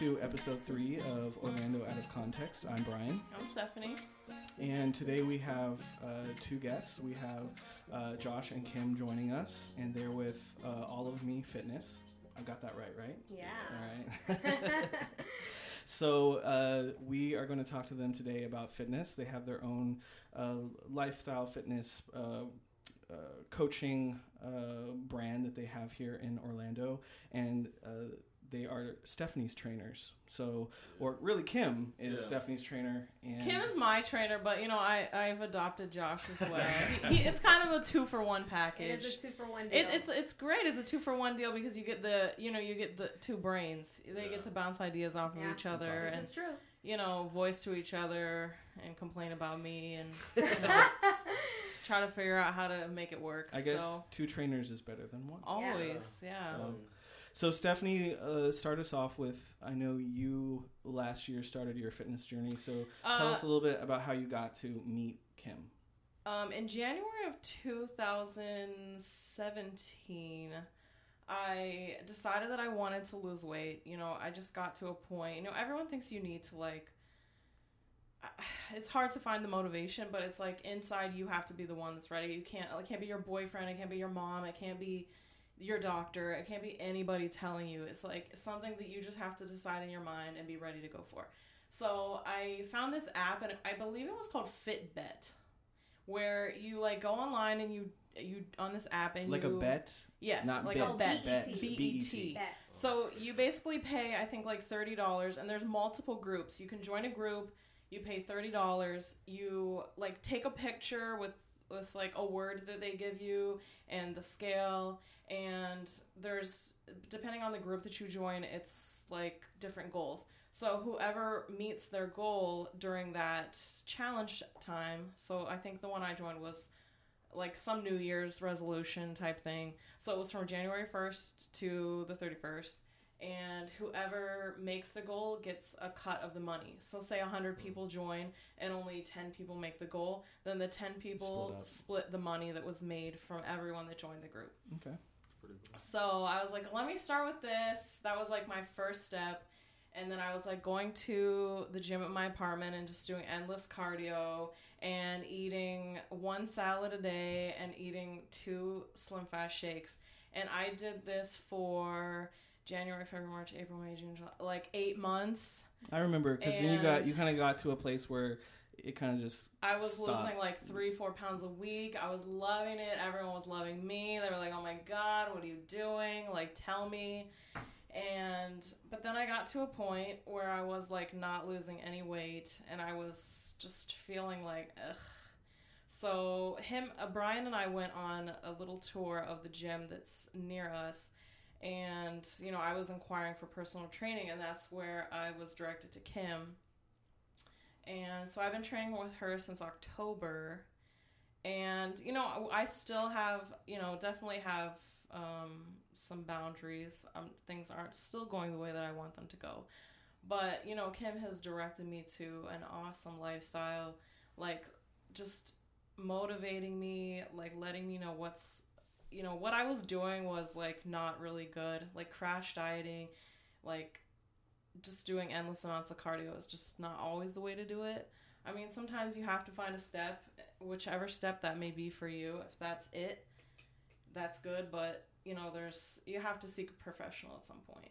To episode three of Orlando Out of Context. I'm Brian, I'm Stephanie. and today we have uh, two guests. We have uh, Josh and Kim joining us, and they're with uh, All of Me Fitness. I got that right, right? Yeah. All right. so uh, we are going to talk to them today about fitness. They have their own uh, lifestyle fitness uh, uh, coaching uh, brand that they have here in Orlando, and uh, they are Stephanie's trainers. So, or really, Kim is Yeah. Stephanie's trainer. And Kim is my trainer, but you know I I've adopted Josh as well. he, he, it's kind of a two for one package. is a two for one deal. It, it's it's great. It's a two for one deal because you get the you know you get the two brains. They Yeah. get to bounce ideas off Yeah. of each other awesome. and this is true. you know voice to each other and complain about me and you know, try to figure out how to make it work. I guess so, two trainers is better than one. always yeah. So- So Stephanie, uh, start us off with. I know you last year started your fitness journey. So tell Uh, us a little bit about how you got to meet Kim. Um, in January of 2017, I decided that I wanted to lose weight. You know, I just got to a point. You know, everyone thinks you need to like. It's hard to find the motivation, but it's like inside you have to be the one that's ready. You can't. It can't be your boyfriend. It can't be your mom. It can't be your doctor. It can't be anybody telling you. It's like something that you just have to decide in your mind and be ready to go for. So I found this app, and I believe it was called Fitbet, where you like go online and you you on this app and Like you a bet, yes, not like bet, a bet. bet, BET. B E B-E-T. T. Bet. So you basically pay, I think, like thirty dollars, and there's multiple groups. You can join a group. You pay thirty dollars. You like take a picture with with like a word that they give you and the scale. And there's depending on the group that you join, it's like different goals. So whoever meets their goal during that challenge time. So I think the one I joined was like some New Year's resolution type thing. So it was from January 1st to the 31st. And whoever makes the goal gets a cut of the money. So, say 100 hmm. people join and only 10 people make the goal, then the 10 people Split split, the money that was made from everyone that joined the group. Okay. Pretty cool. So I was like, let me start with this. That was like my first step. And then I was like going to the gym at my apartment and just doing endless cardio and eating one salad a day and eating two Slim Fast shakes. And I did this for January, February, March, April, May, June, July, like eight months. I remember because then you got you kind of got to a place where it kind of just I was Stop. losing like three, four pounds a week. I was loving it. Everyone was loving me. They were like, "Oh my god, what are you doing? Like, tell me." And but then I got to a point where I was like not losing any weight, and I was just feeling like ugh. So him, uh, Brian, and I went on a little tour of the gym that's near us, and you know I was inquiring for personal training, and that's where I was directed to Kim. And so I've been training with her since October. And, you know, I still have, you know, definitely have um, some boundaries. Um, things aren't still going the way that I want them to go. But, you know, Kim has directed me to an awesome lifestyle, like just motivating me, like letting me know what's, you know, what I was doing was like not really good, like crash dieting, like just doing endless amounts of cardio is just not always the way to do it. I mean, sometimes you have to find a step, whichever step that may be for you. If that's it, that's good, but you know, there's you have to seek a professional at some point.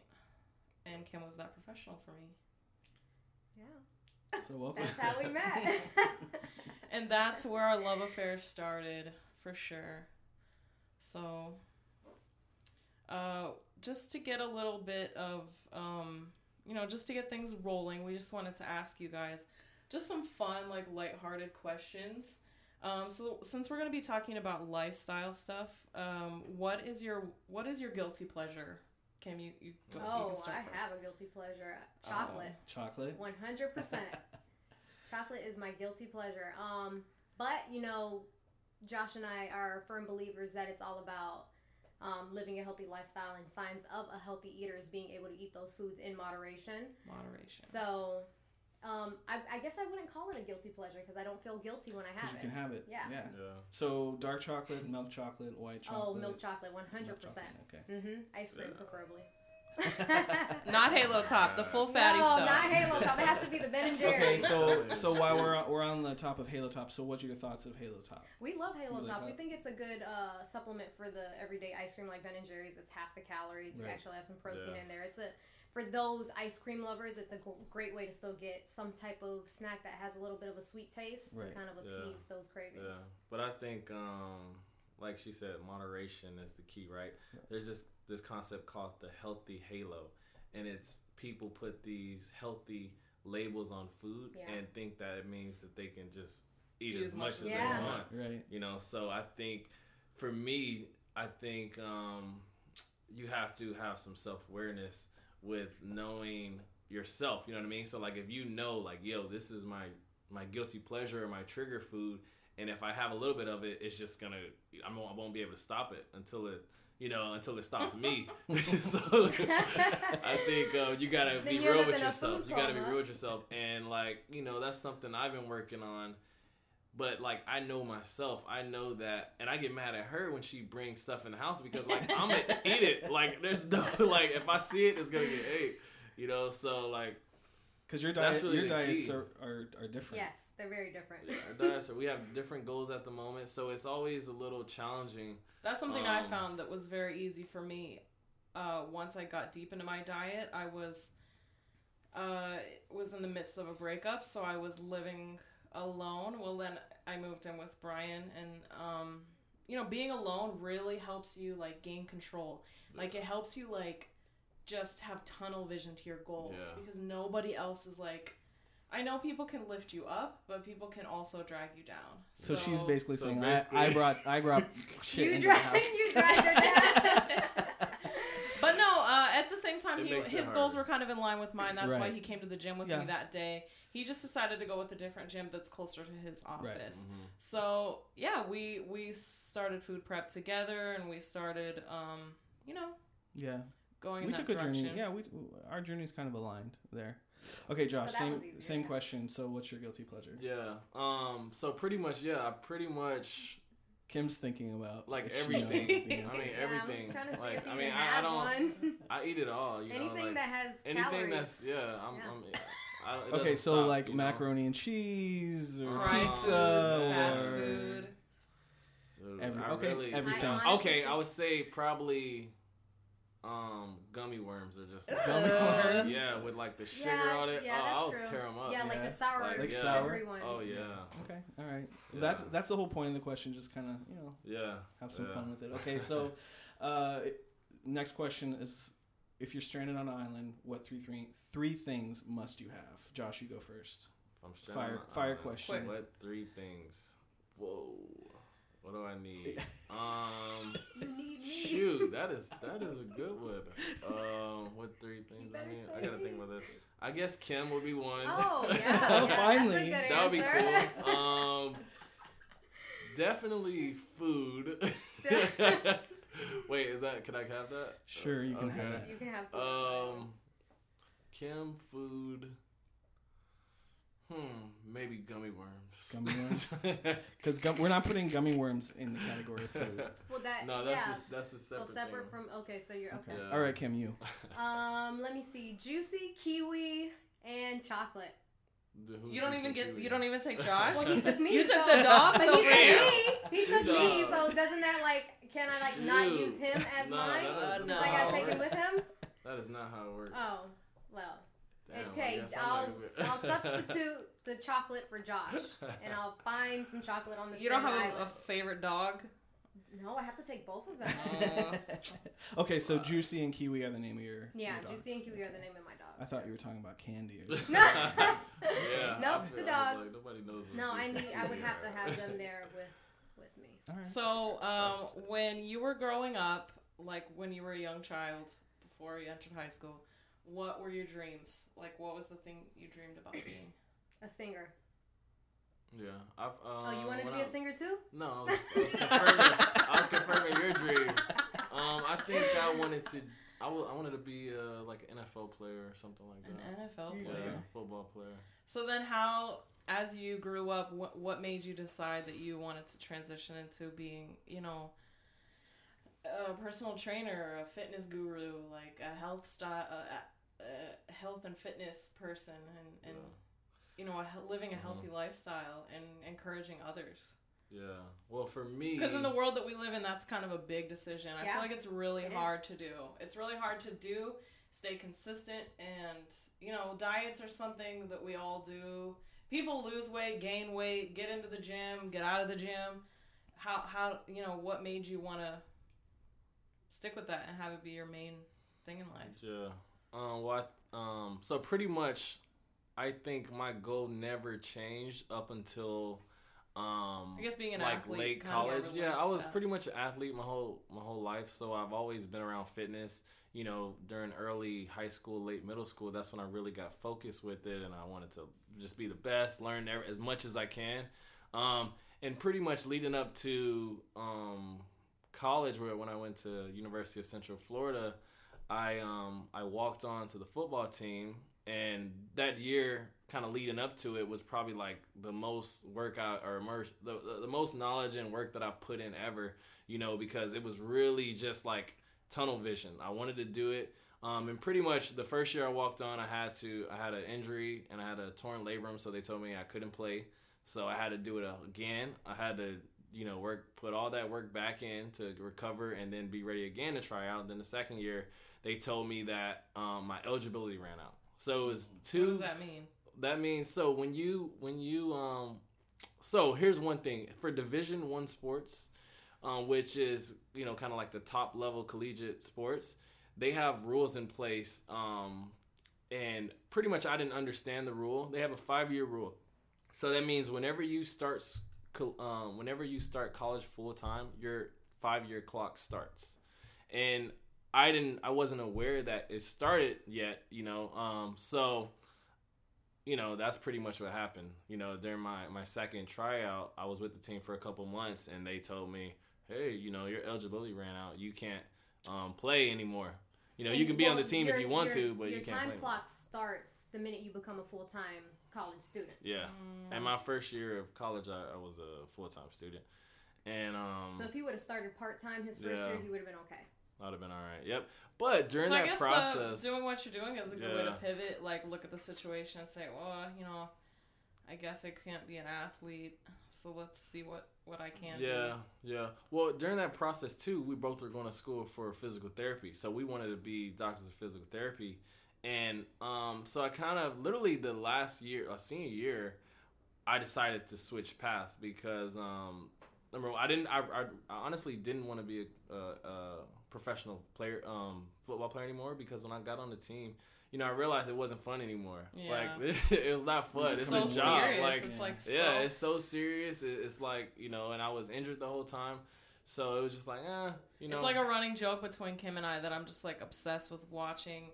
And Kim was that professional for me. Yeah. so welcome. That's how we met. And that's where our love affair started, for sure. So, uh, just to get a little bit of, um, you know, just to get things rolling, we just wanted to ask you guys just some fun, like, lighthearted questions. Um, so, since we're going to be talking about lifestyle stuff, um, what is your what is your guilty pleasure? Kim, you you, go, you oh, can start I first. have a guilty pleasure. Oh. Chocolate. Chocolate. One hundred percent. Chocolate is my guilty pleasure. Um, but you know, Josh and I are firm believers that it's all about um, living a healthy lifestyle, and signs of a healthy eater is being able to eat those foods in moderation. Moderation. So, um, I, I guess I wouldn't call it a guilty pleasure because I don't feel guilty when I have it. you can have it. Yeah. Yeah. Yeah. So dark chocolate, milk chocolate, white chocolate. Oh, milk chocolate, one hundred percent. Okay. Mm-hmm. Ice cream Yeah. preferably. Not Halo Top, the full fatty no, stuff. not Halo Top. It has to be the Ben and Jerry's. Okay, Jerry's. so so while we're on, we're on the top of Halo Top, so what's your thoughts of Halo Top? We love Halo You like Top. We that? think it's a good uh, supplement for the everyday ice cream like Ben and Jerry's. It's half the calories. You Right. actually have some protein Yeah. in there. It's a for those ice cream lovers. It's a g- great way to still get some type of snack that has a little bit of a sweet taste Right. to kind of Yeah. appease those cravings. Yeah, but I think, um, like she said, moderation is the key, right? There's this this concept called the healthy halo, and it's people put these healthy labels on food Yeah. and think that it means that they can just eat Eat as much as Yeah. they want. Right. You know, so I think for me, I think um, you have to have some self awareness with knowing yourself. You know what I mean? So like if you know, like, yo, this is my my guilty pleasure or my trigger food, and if I have a little bit of it, it's just gonna I won't, I won't be able to stop it until it. You know, until it stops me. so I think uh, you gotta Then be real with yourself. You gotta be real with yourself, and like you know, that's something I've been working on but like I know myself, I know that, and I get mad at her when she brings stuff in the house because like I'm gonna eat it. Like there's no like if I see it, it's gonna get ate. You know, so like Because your diet, really your diets are, are, are different. Yes, they're very different. yeah, our diets are, we have different goals at the moment, so it's always a little challenging. That's something I Um, found that was very easy for me. Uh, once I got deep into my diet, I was uh, was in the midst of a breakup, so I was living alone. Well, then I moved in with Brian, and um, you know, being alone really helps you like gain control. Like it helps you like just have tunnel vision to your goals Yeah. because nobody else is like. I know people can lift you up, but people can also drag you down. So, she's basically So saying, basically- I, I brought I brought shit You into drive, house. you drive her down. But no, uh, at the same time, he, his goals harder. were kind of in line with mine. That's why he came to the gym with Yeah. me that day. He just decided to go with a different gym that's closer to his office. Mhm. So yeah, we we started food prep together, and we started, um, you know, Yeah, going we in took that a direction. journey. Yeah, we our journey's kind of aligned there. Okay, Josh, So same easier, same yeah. question. So, what's your guilty pleasure? Yeah. Um. So pretty much, yeah. I pretty much Kim's thinking about like if she knows everything. I mean Yeah, I'm everything. trying see Like if I mean, I, I don't. one. I eat it all. You Anything know, like that has anything calories. that's yeah. I'm. Yeah. I'm I, Okay, so stop, like you know? macaroni and cheese or Fries, pizza fast or food. Every- I okay, really- everything. I honestly Okay, I would say probably um gummy worms are just like, Gummy worms? yeah, with like the sugar Yeah, on it. yeah, oh, that's I'll true. tear them up. Yeah, like the sour, Like, Like yeah. sugary sour? ones. Oh yeah, Okay, all right. Yeah. That's that's the whole point of the question. Just kind of you know yeah. have some Yeah. fun with it. Okay, so uh, next question is: If you're stranded on an island, what three three three things must you have? Josh, you go first. I'm stranded Fire- on fire island. question. What three things? Whoa. What do I need? Um, You need me. shoot, that is that is a good one. Um, what three things I better need? I gotta think about this. I guess Kim would be one. Oh yeah. Oh, finally. That's a good That would be cool. Um, definitely food. Wait, is that? Can I have that? Sure, you can have that. you can have. food. Um, Kim food. Hmm, maybe gummy worms. Gummy worms? Because gum- we're not putting gummy worms in the category of food. well, that. no, that's yeah. a, that's a so separate. separate thing. from. Okay, so you're okay. Yeah. All right, Kim, you. Um, let me see. Juicy kiwi and chocolate. The- You don't even get. kiwi? You don't even take Josh. Well, he took me. You took the dog. But so he took me. He took me. So doesn't that like? Can I like not use him as No, mine that is- since no. I got taken with him? That is not how it works. Oh, well. Damn, okay, I'm I'll I'll substitute the chocolate for Josh, and I'll find some chocolate on the. You don't have a, a favorite dog. No, I have to take both of them. Uh, okay, so Juicy and Kiwi are the name of your. yeah, your Juicy and. Kiwi are the name of my dog. I thought you were talking about candy. Or something. No. yeah. Nope, I the dogs. like, nobody knows. No, I need. I would have to have them there with with me. All right. So, um, when you were growing up, like when you were a young child, before you entered high school, what were your dreams? Like, what was the thing you dreamed about being? A singer. Yeah. I've, um, Oh, you wanted to be I- a singer too? No, I was, I was confirming. I was confirming your dream. Um, I think I wanted to. I I wanted to be uh, like an NFL player or something like that. An that. NFL player. Yeah, football player. So then, how, as you grew up, what what made you decide that you wanted to transition into being, you know, a personal trainer, a fitness guru, like a health style, a, a health and fitness person, and and you know, a, living a Mhm. healthy lifestyle and encouraging others. Yeah. Well, for me, Because in the world that we live in, that's kind of a big decision. I Yeah, feel like it's really it is. hard to do. It's really hard to do, stay consistent, and you know, diets are something that we all do. People lose weight, gain weight, get into the gym, get out of the gym. How how you know what made you want to stick with that and have it be your main thing in life? Yeah. Um. What? Um. So pretty much, I think my goal never changed up until, um, I guess being an like athlete, late college. Yeah, I was that. pretty much an athlete my whole my whole life. So I've always been around fitness. You know, during early high school, late middle school, that's when I really got focused with it, and I wanted to just be the best, learn as much as I can. Um, and pretty much leading up to um, college, where when I went to University of Central Florida, I um, I walked on to the football team, and that year, kind of leading up to it, was probably like the most workout or immerse, the, the the most knowledge and work that I've put in ever. You know, because it was really just like tunnel vision. I wanted to do it. Um, and pretty much the first year I walked on, I had to, I had an injury and I had a torn labrum, so they told me I couldn't play. So I had to do it again. I had to, you know, work, put all that work back in to recover and then be ready again to try out. Then the second year, they told me that um, my eligibility ran out. So it was two. What does that mean? That means so when you when you um so here's one thing for Division One sports, um, which is you know kind of like the top level collegiate sports, they have rules in place. Um, and pretty much I didn't understand the rule. They have a five year rule, so that means whenever you start um, whenever you start college full time, your five year clock starts, and I didn't I wasn't aware that it started yet. You know, um, so you know that's pretty much what happened. You know during my my second tryout i was with the team for a couple months and they told me hey you know your eligibility ran out. You can't um, play anymore you know you can be on the well, team if you want your- to but your you can't time play clock starts the minute you become a full time college student. yeah Mm. and my first year of college i, I was a full-time student and um So if he would have started part time his first Yeah. year, he would have been okay. i'd have been all right yep but during so I that guess process uh, doing what you're doing is a good way to pivot. Like, look at the situation and say, well, you know, I guess I can't be an athlete, so let's see what what I can yeah, yeah. Well, during that process too, we both were going to school for physical therapy, so we wanted to be doctors of physical therapy, and um, so I kind of literally the last year, uh, senior year, I decided to switch paths because um, number one, I didn't, I, I, I honestly didn't want to be a, a, a professional player, um, football player anymore because when I got on the team. You know, I realized it wasn't fun anymore. Yeah. Like it was not fun. This It's is a so job. serious. Like it's like yeah, it's so serious. It- It's like you know, and I was injured the whole time, so it was just like, eh, you know. it's like a running joke between Kim and I that I'm just like obsessed with watching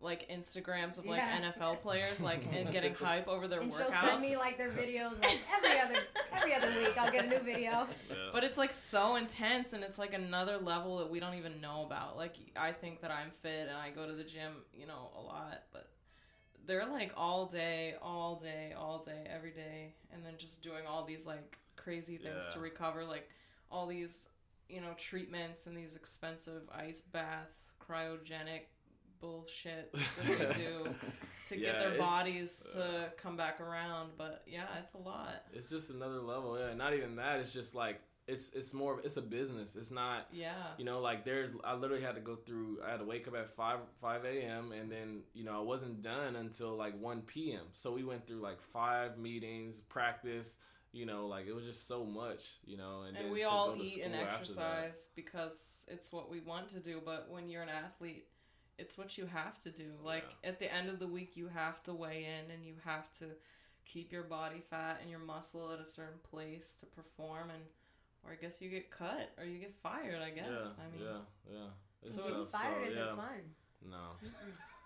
like Instagrams of like Yeah. NFL players like and getting hype over their and she'll send me like their videos like every other every other week. I'll get a new video. yeah. But it's like so intense and it's like another level that we don't even know about. Like I think that I'm fit and I go to the gym, you know, a lot, but they're like all day, all day, all day, every day and then just doing all these like crazy things Yeah. to recover like all these, you know, treatments and these expensive ice baths, cryogenic bullshit that they do to Yeah, get their bodies uh, to come back around, but yeah, it's a lot. it's just another level. Yeah, not even that. It's just like it's it's more. It's a business. It's not. Yeah. You know, like there's. I literally had to go through. I had to wake up at five five a.m. and then you know I wasn't done until like one p.m. So we went through like five meetings, practice. You know, like it was just so much. You know, and, and then we all eat and school after that. exercise because it's what we want to do but when you're an athlete it's what you have to do like at the end of the week you have to weigh in and you have to keep your body fat and your muscle at a certain place to perform and or i guess you get cut or you get fired i guess Yeah, i mean yeah, yeah. It's So Getting tough. fired so, isn't yeah. fun. No.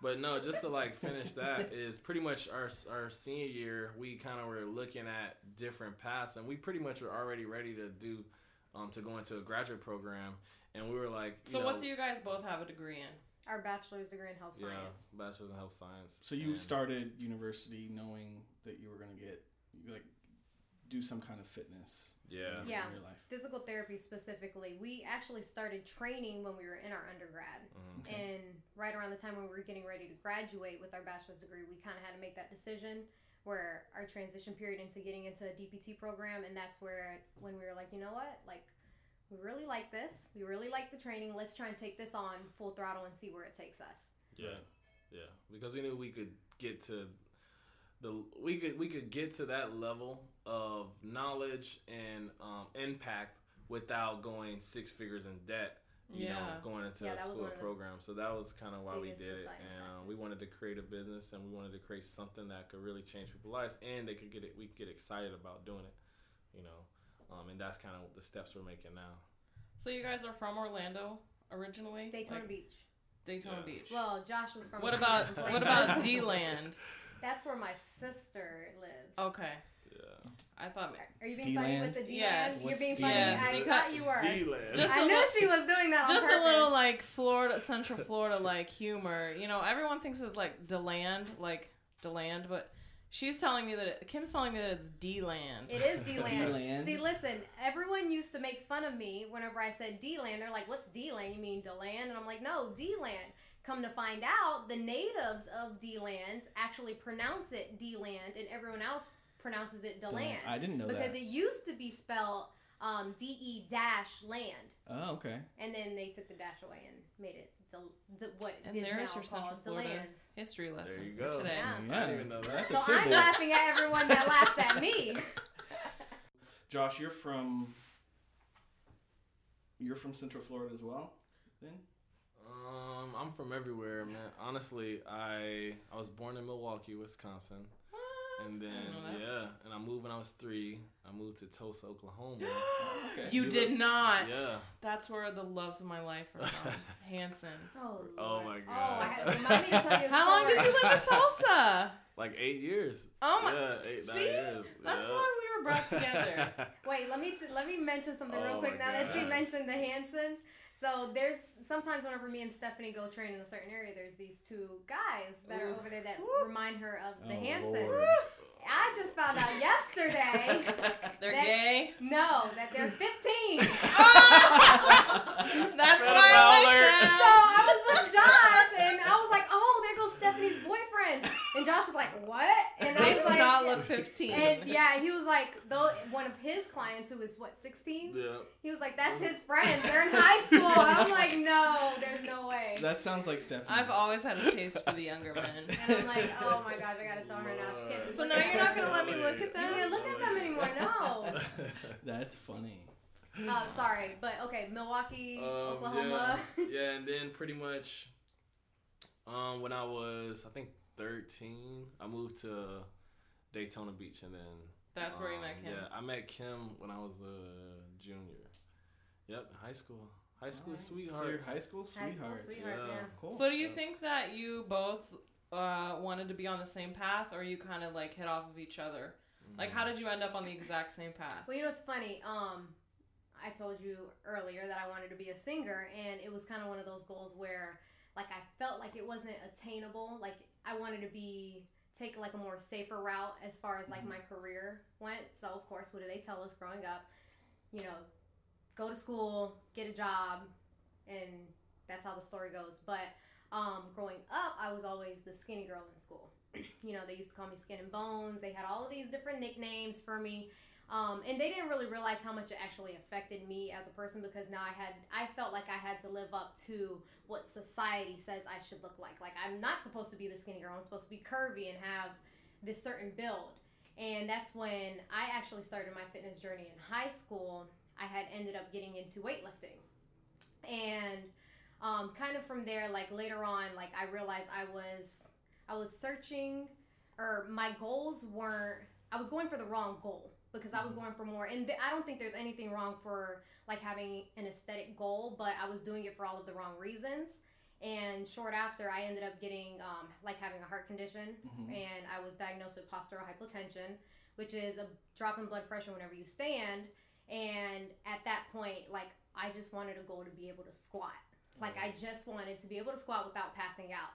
But no, just to like finish that is pretty much our our senior year. We kind of were looking at different paths, and we pretty much were already ready to do, um, to go into a graduate program, and we were like, you so know, what do you guys both have a degree in Our bachelor's degree in health yeah, science. bachelor's in health science. So you and- started university knowing that you were going to get like do some kind of fitness. Yeah. in Yeah. your life. Physical therapy specifically, we actually started training when we were in our undergrad. Mhm. Okay. And right around the time when we were getting ready to graduate with our bachelor's degree, we kind of had to make that decision where our transition period into getting into a DPT program. And that's where, when we were like, you know what? Like, we really like this. We really like the training. Let's try and take this on full throttle and see where it takes us. Yeah, yeah. Because we knew we could get to the we could we could get to that level of knowledge and um, impact without going six figures in debt. You know, going into Yeah, a that was school one of the program. So that was kind of why we did it, and um, we wanted to create a business, and we wanted to create something that could really change people's lives, and they could get it. We could get excited about doing it. You know, um, and that's kind of the steps we're making now. So you guys are from Orlando originally? Daytona Like, Beach. Daytona Yeah. Beach. Well, Josh was from. what a about different what about D Land? That's where my sister lives. Okay, Yeah. I thought Are you being funny D-Land? with the D Yes. You're What's being funny. D-land? I thought you were. D-land. Just I a knew little- she was doing that on just a little like Florida, Central Florida like humor. You know, everyone thinks it's like Deland, like Deland, but she's telling me that it, Kim's telling me that it's D Land. It is D-land. D-land. See, listen, everyone used to make fun of me whenever I said D-land. They're like, what's D-land? You mean DeLand? And I'm like, no, D-land. Come to find out, the natives of D-land actually pronounce it D-land, and everyone else pronounces it DeLand. I didn't know that. Because that. it used to be spelled um, D-E dash land. oh, okay. And then they took the dash away and made it Del- De- what And is there's now your Central called Florida DeLand. History lesson There you go. today. Yeah. I didn't even know that. That's So a I'm laughing at everyone that laughs at me. Josh, you're from you're from Central Florida as well. Then Um, I'm from everywhere, man. Honestly, I I was born in Milwaukee, Wisconsin, What? And then didn't know that. yeah, and I moved when I was three. I moved to Tulsa, Oklahoma. okay. You You did look- not. yeah. That's where the loves of my life are from. Hanson. Oh, Oh Lord. my Oh, I God. have, remind me to tell you a How long did you live in Tulsa? Like eight years. Oh my. Yeah, eight nine See? years. That's yeah. why we were brought together. Wait, let me let me mention something real Oh quick. my Now that she mentioned the Hansons, so there's sometimes whenever me and Stephanie go train in a certain area, there's these two guys that are over there that Woo. remind her of the Oh, Hansons. I just found out yesterday. They're That- gay. no, that they're 15. That's Pedophile why I like alert. So. I was with Josh, and I was like, "Oh, there goes Stephanie's boyfriend." And Josh was like, "What?" And I They was do like, not look 15. And yeah, he was like, though one of his clients who was what 16. Yeah. He was like, "That's his friend. They're in high school." I'm like, "No, there's no way." that sounds like Stephanie. I've always had a taste for the younger men. And I'm like, "Oh my gosh, I gotta tell her now. She can't." So now you're not gonna let me look at You them? can't look at them anymore. No. That's funny. Uh, sorry, but okay, Milwaukee, Um, Oklahoma. Yeah, yeah, and then pretty much, um, when I was I think thirteen, I moved to Daytona Beach, and then That's where you um, met Kim. Yeah, I met Kim when I was a junior. Yep, high school, high school Alright. sweetheart. So you're high school High school sweetheart, Yeah. yeah. Cool. So do you Yeah. think that you both uh, wanted to be on the same path, or you kind of like hit off of each other? Like, how did you end up on the exact same path? Well, you know what's funny? Um, I told you earlier that I wanted to be a singer, and it was kind of one of those goals where, like, I felt like it wasn't attainable. Like, I wanted to be take like a more safer route as far as like Mhm. my career went. So, of course, what do they tell us growing up? You know, go to school, get a job, and that's how the story goes. But um, growing up, I was always the skinny girl in school. you know, they used to call me Skin and Bones. They had all of these different nicknames for me. Um, and they didn't really realize how much it actually affected me as a person because now I had, I felt like I had to live up to what society says I should look like. Like I'm not supposed to be the skinny girl. I'm supposed to be curvy and have this certain build. And that's when I actually started my fitness journey in high school. I had ended up getting into weightlifting. And um, kind of from there, like later on, like I realized I was I was searching, or my goals weren't. I was going for the wrong goal because I was going for more. And th- I don't think there's anything wrong for like having an aesthetic goal, but I was doing it for all of the wrong reasons. And short after, I ended up getting um, like having a heart condition, Mhm. and I was diagnosed with postural hypotension, which is a drop in blood pressure whenever you stand. And at that point, like I just wanted a goal to be able to squat. Like I just wanted to be able to squat without passing out.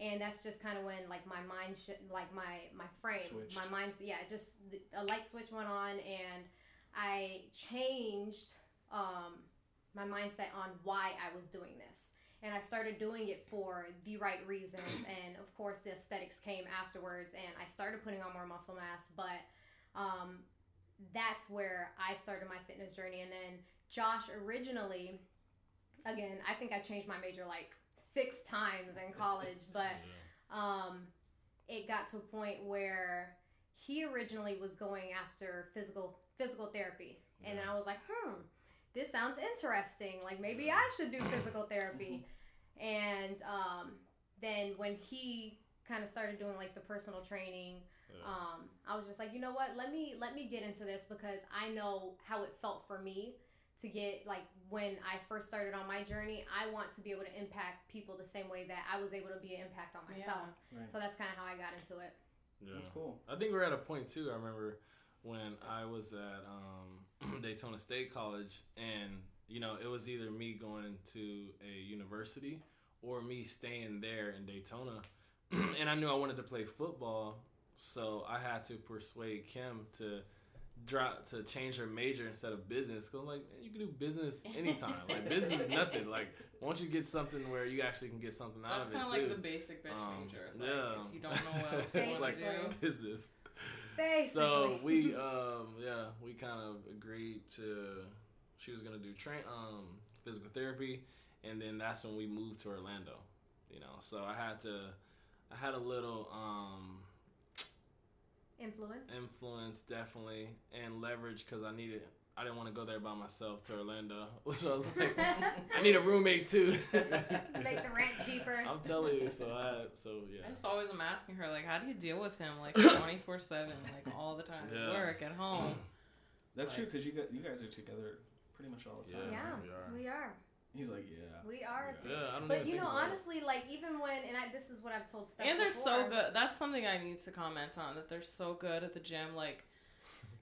And that's just kind of when like my mind sh- like my my frame Switched. my mind's yeah just a light switch went on and i changed um my mindset on why i was doing this and i started doing it for the right reasons and of course the aesthetics came afterwards and i started putting on more muscle mass but um that's where i started my fitness journey and then josh originally again i think i changed my major like six times in college but um, it got to a point where he originally was going after physical physical therapy, and then I was like, hmm, this sounds interesting. Like maybe I should do physical therapy. and um, then when he kind of started doing like the personal training, Yeah. um, I was just like, you know what? Let me let me get into this because I know how it felt for me to get like when I first started on my journey. I want to be able to impact people the same way that I was able to be an impact on myself. Right. So that's kind of how I got into it. Yeah. That's cool. I think we're at a point too. I remember when I was at um, Daytona State College, and you know, it was either me going to a university or me staying there in Daytona, and I knew I wanted to play football, so I had to persuade Kim to drop to change her major instead of business. Cause I'm like, man, you can do business anytime. like business is nothing. Like once you get something where you actually can get something out That's of it That's kind of like the basic bitch Um, major. Like, yeah. If you don't know what else you want like to do. business. Basically. So we, um, yeah, we kind of agreed to. She was gonna do train, um, physical therapy, and then that's when we moved to Orlando. You know, so I had to, I had a little um, Influence. influence definitely and leverage because I needed. I didn't want to go there by myself to Orlando, so I was like, I need a roommate too. Make the rent cheaper. I'm telling you, so I, so yeah. I just always am asking her like, how do you deal with him like 24 seven, like all the time Yeah. at work, at home? That's true because you got you guys are together pretty much all the time. yeah, we are. we are. He's like, yeah. We are. Yeah. too. Yeah, I don't But you know, about it. honestly, like even when, and I, this is what I've told Steph. And they're so good. That's something I need to comment on. That they're so good at the gym, like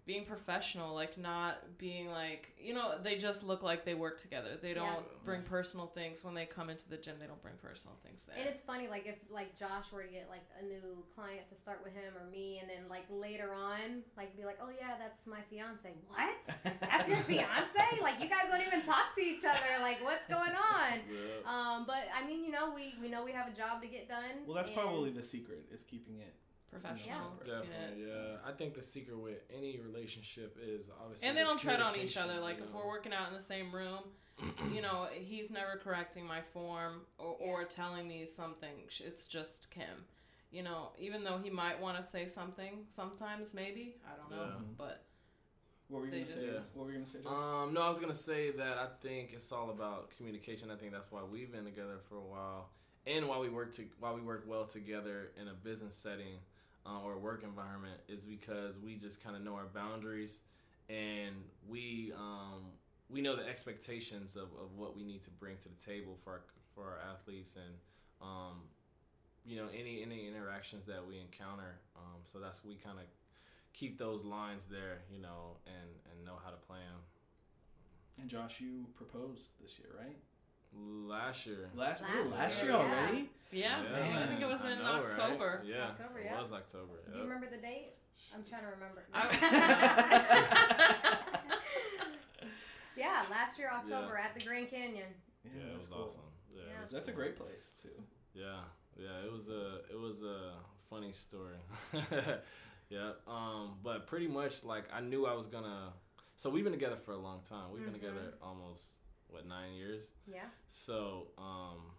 being professional, like not being like you know they just look like they work together. They don't Yeah. bring personal things when they come into the gym. They don't bring personal things there. And it's funny, like if like Josh were to get like a new client to start with him or me, and then like later on, like be like, oh yeah, that's my fiance. What? That's your fiance? Like you guys don't even talk to each other. Like what's going on? Yeah. Um, but I mean, you know, we we know we have a job to get done. Well, that's and- probably the secret is keeping it. Professional. Yeah. Definitely, yeah. I think the secret with any relationship is obviously. And they don't tread on each other. Like you if we're working out in the same room, you know, he's never correcting my form or, or telling me something. It's just Kim. You know, even though he might want to say something sometimes, maybe I don't know, Yeah. but What were you They gonna say? just- Yeah. What were you gonna say? Josh? Um, no, I was gonna say that I think it's all about communication. I think that's why we've been together for a while, and why we work to why we work well together in a business setting uh, or work environment is because we just kind of know our boundaries, and we um, we know the expectations of, of what we need to bring to the table for our, for our athletes and um, you know any any interactions that we encounter. Um, so that's we kind of keep those lines there, you know, and and know how to play them. and Josh, you proposed this year, right? Last year. Last Last ooh, last year, year yeah. already. yeah, Man, I think it was I in know, right? October. Yeah, October, it yeah. was October. Do you remember the date? I'm trying to remember. yeah, last year October at the Grand Canyon. Yeah, Yeah, it that's was cool. awesome. Yeah, Yeah. was That's a great place too. Yeah, yeah, it was a it was a funny story. yeah, um, but pretty much like I knew I was gonna. So we've been together for a long time. We've been Mhm. together almost what nine years. Yeah. So um,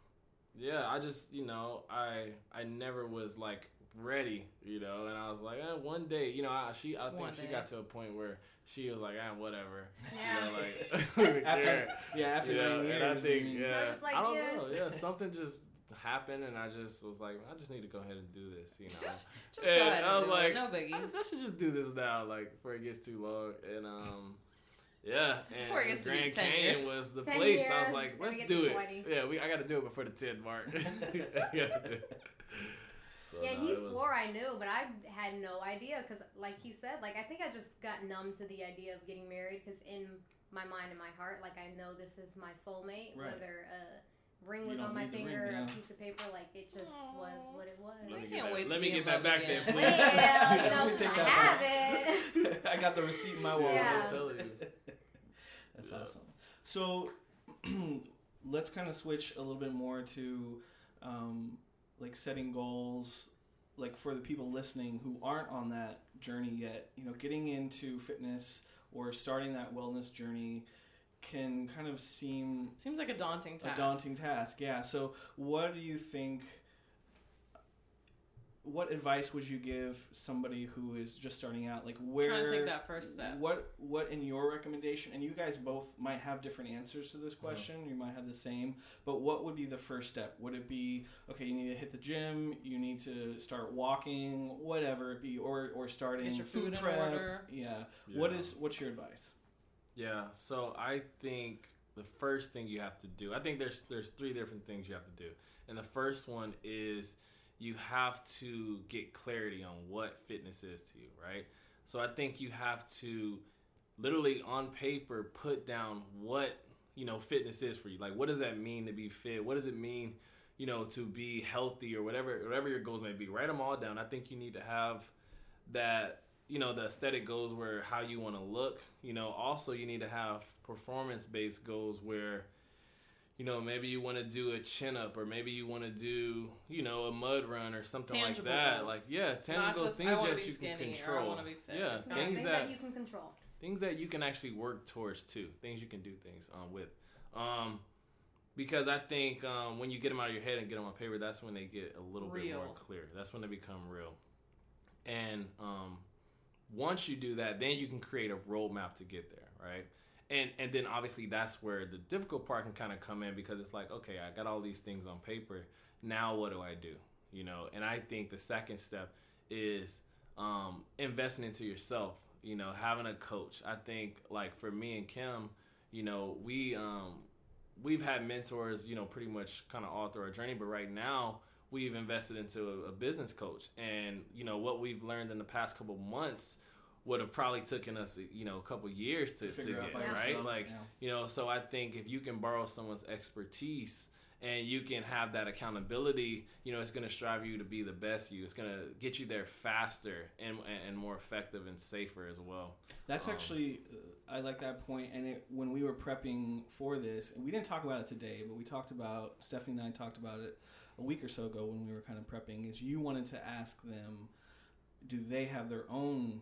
yeah, I just you know I I never was like ready, you know, and I was like, eh, one day, you know, I, she I think One she day. got to a point where she was like, ah, whatever, Yeah. you know, like After yeah, after yeah, nine years. and I think I yeah, just like, I don't yeah. know, yeah, something just happened, and I just was like, I just need to go ahead and do this, you know. Just And go ahead I was and do like, it. No biggie. I, I should just do this now, like before it gets too long, and um. Yeah, and Before it gets to be Grand 10 Canyon years. was the 10 place. I was like, let's do it. 20. Yeah, we I got to do it before the ten mark. I gotta do it. So, yeah, no, he it was- swore I knew, but I had no idea because, like he said, like I think I just got numb to the idea of getting married because in my mind and my heart, like I know this is my soulmate, Right. whether uh, ring was on my need the ring, finger, yeah. a piece of paper. Like it just was what it was. Let I me can't get that, wait let me get that back again. there, please. Well, you Let know, me take I that have back. it. I got the receipt in my wallet. Yeah. I'm telling you. That's Yeah. awesome. So let's kind of switch a little bit more to um, like setting goals, like for the people listening who aren't on that journey yet. You know, getting into fitness or starting that wellness journey can kind of seem Seems like a daunting task. a daunting task. Yeah. So, what do you think? What advice would you give somebody who is just starting out? Like, where Trying to take that first step. What what in your recommendation? And you guys both might have different answers to this Uh-huh. question. You might have the same, but what would be the first step? Would it be okay? You need to hit the gym. You need to start walking, whatever it be, or or starting Get your food in prep. order. Yeah. What Yeah. is what's your advice? Yeah, so I think the first thing you have to do, I think there's there's three different things you have to do. And the first one is you have to get clarity on what fitness is to you, right? So I think you have to literally on paper put down what, you know, fitness is for you. Like what does that mean to be fit? What does it mean, you know, to be healthy or whatever whatever your goals may be. Write them all down. I think you need to have that you know the aesthetic goals where how you want to look. You know also you need to have performance based goals where you know maybe you want to do a chin up or maybe you want to do you know a mud run or something Tangible like that. goals. like yeah Not tangible just, things I that be you can skinny or I control. be fit. yeah things things that that. You can control. things that you can actually work towards too. Things you can do things um, with. Um, because i think um, when you get them out of your head and get them on paper that's when they get a little bit more clear. That's when they become real. And um, once you do that then you can create a roadmap to get there right? And and then obviously that's where the difficult part can kind of come in because it's like okay i got all these things on paper. Now what do i do? You know and i think the second step is um, investing into yourself you know having a coach. I think like for me and kim you know we um, we've had mentors you know pretty much kind of all through our journey but right now we've invested into a, a business coach and you know what we've learned in the past couple months would have probably taken us you know a couple years to, to, Figure get right yourself, like yeah. you know so i think if you can borrow someone's expertise and you can have that accountability you know it's going to strive you to be the best you it's going to get you there faster and, and more effective and safer as well That's Um, actually, uh, I like that point. And it, when we were prepping for this, and we didn't talk about it today, but we talked about Stephanie and I talked about it a week or so ago when we were kind of prepping. Is you wanted to ask them, do they have their own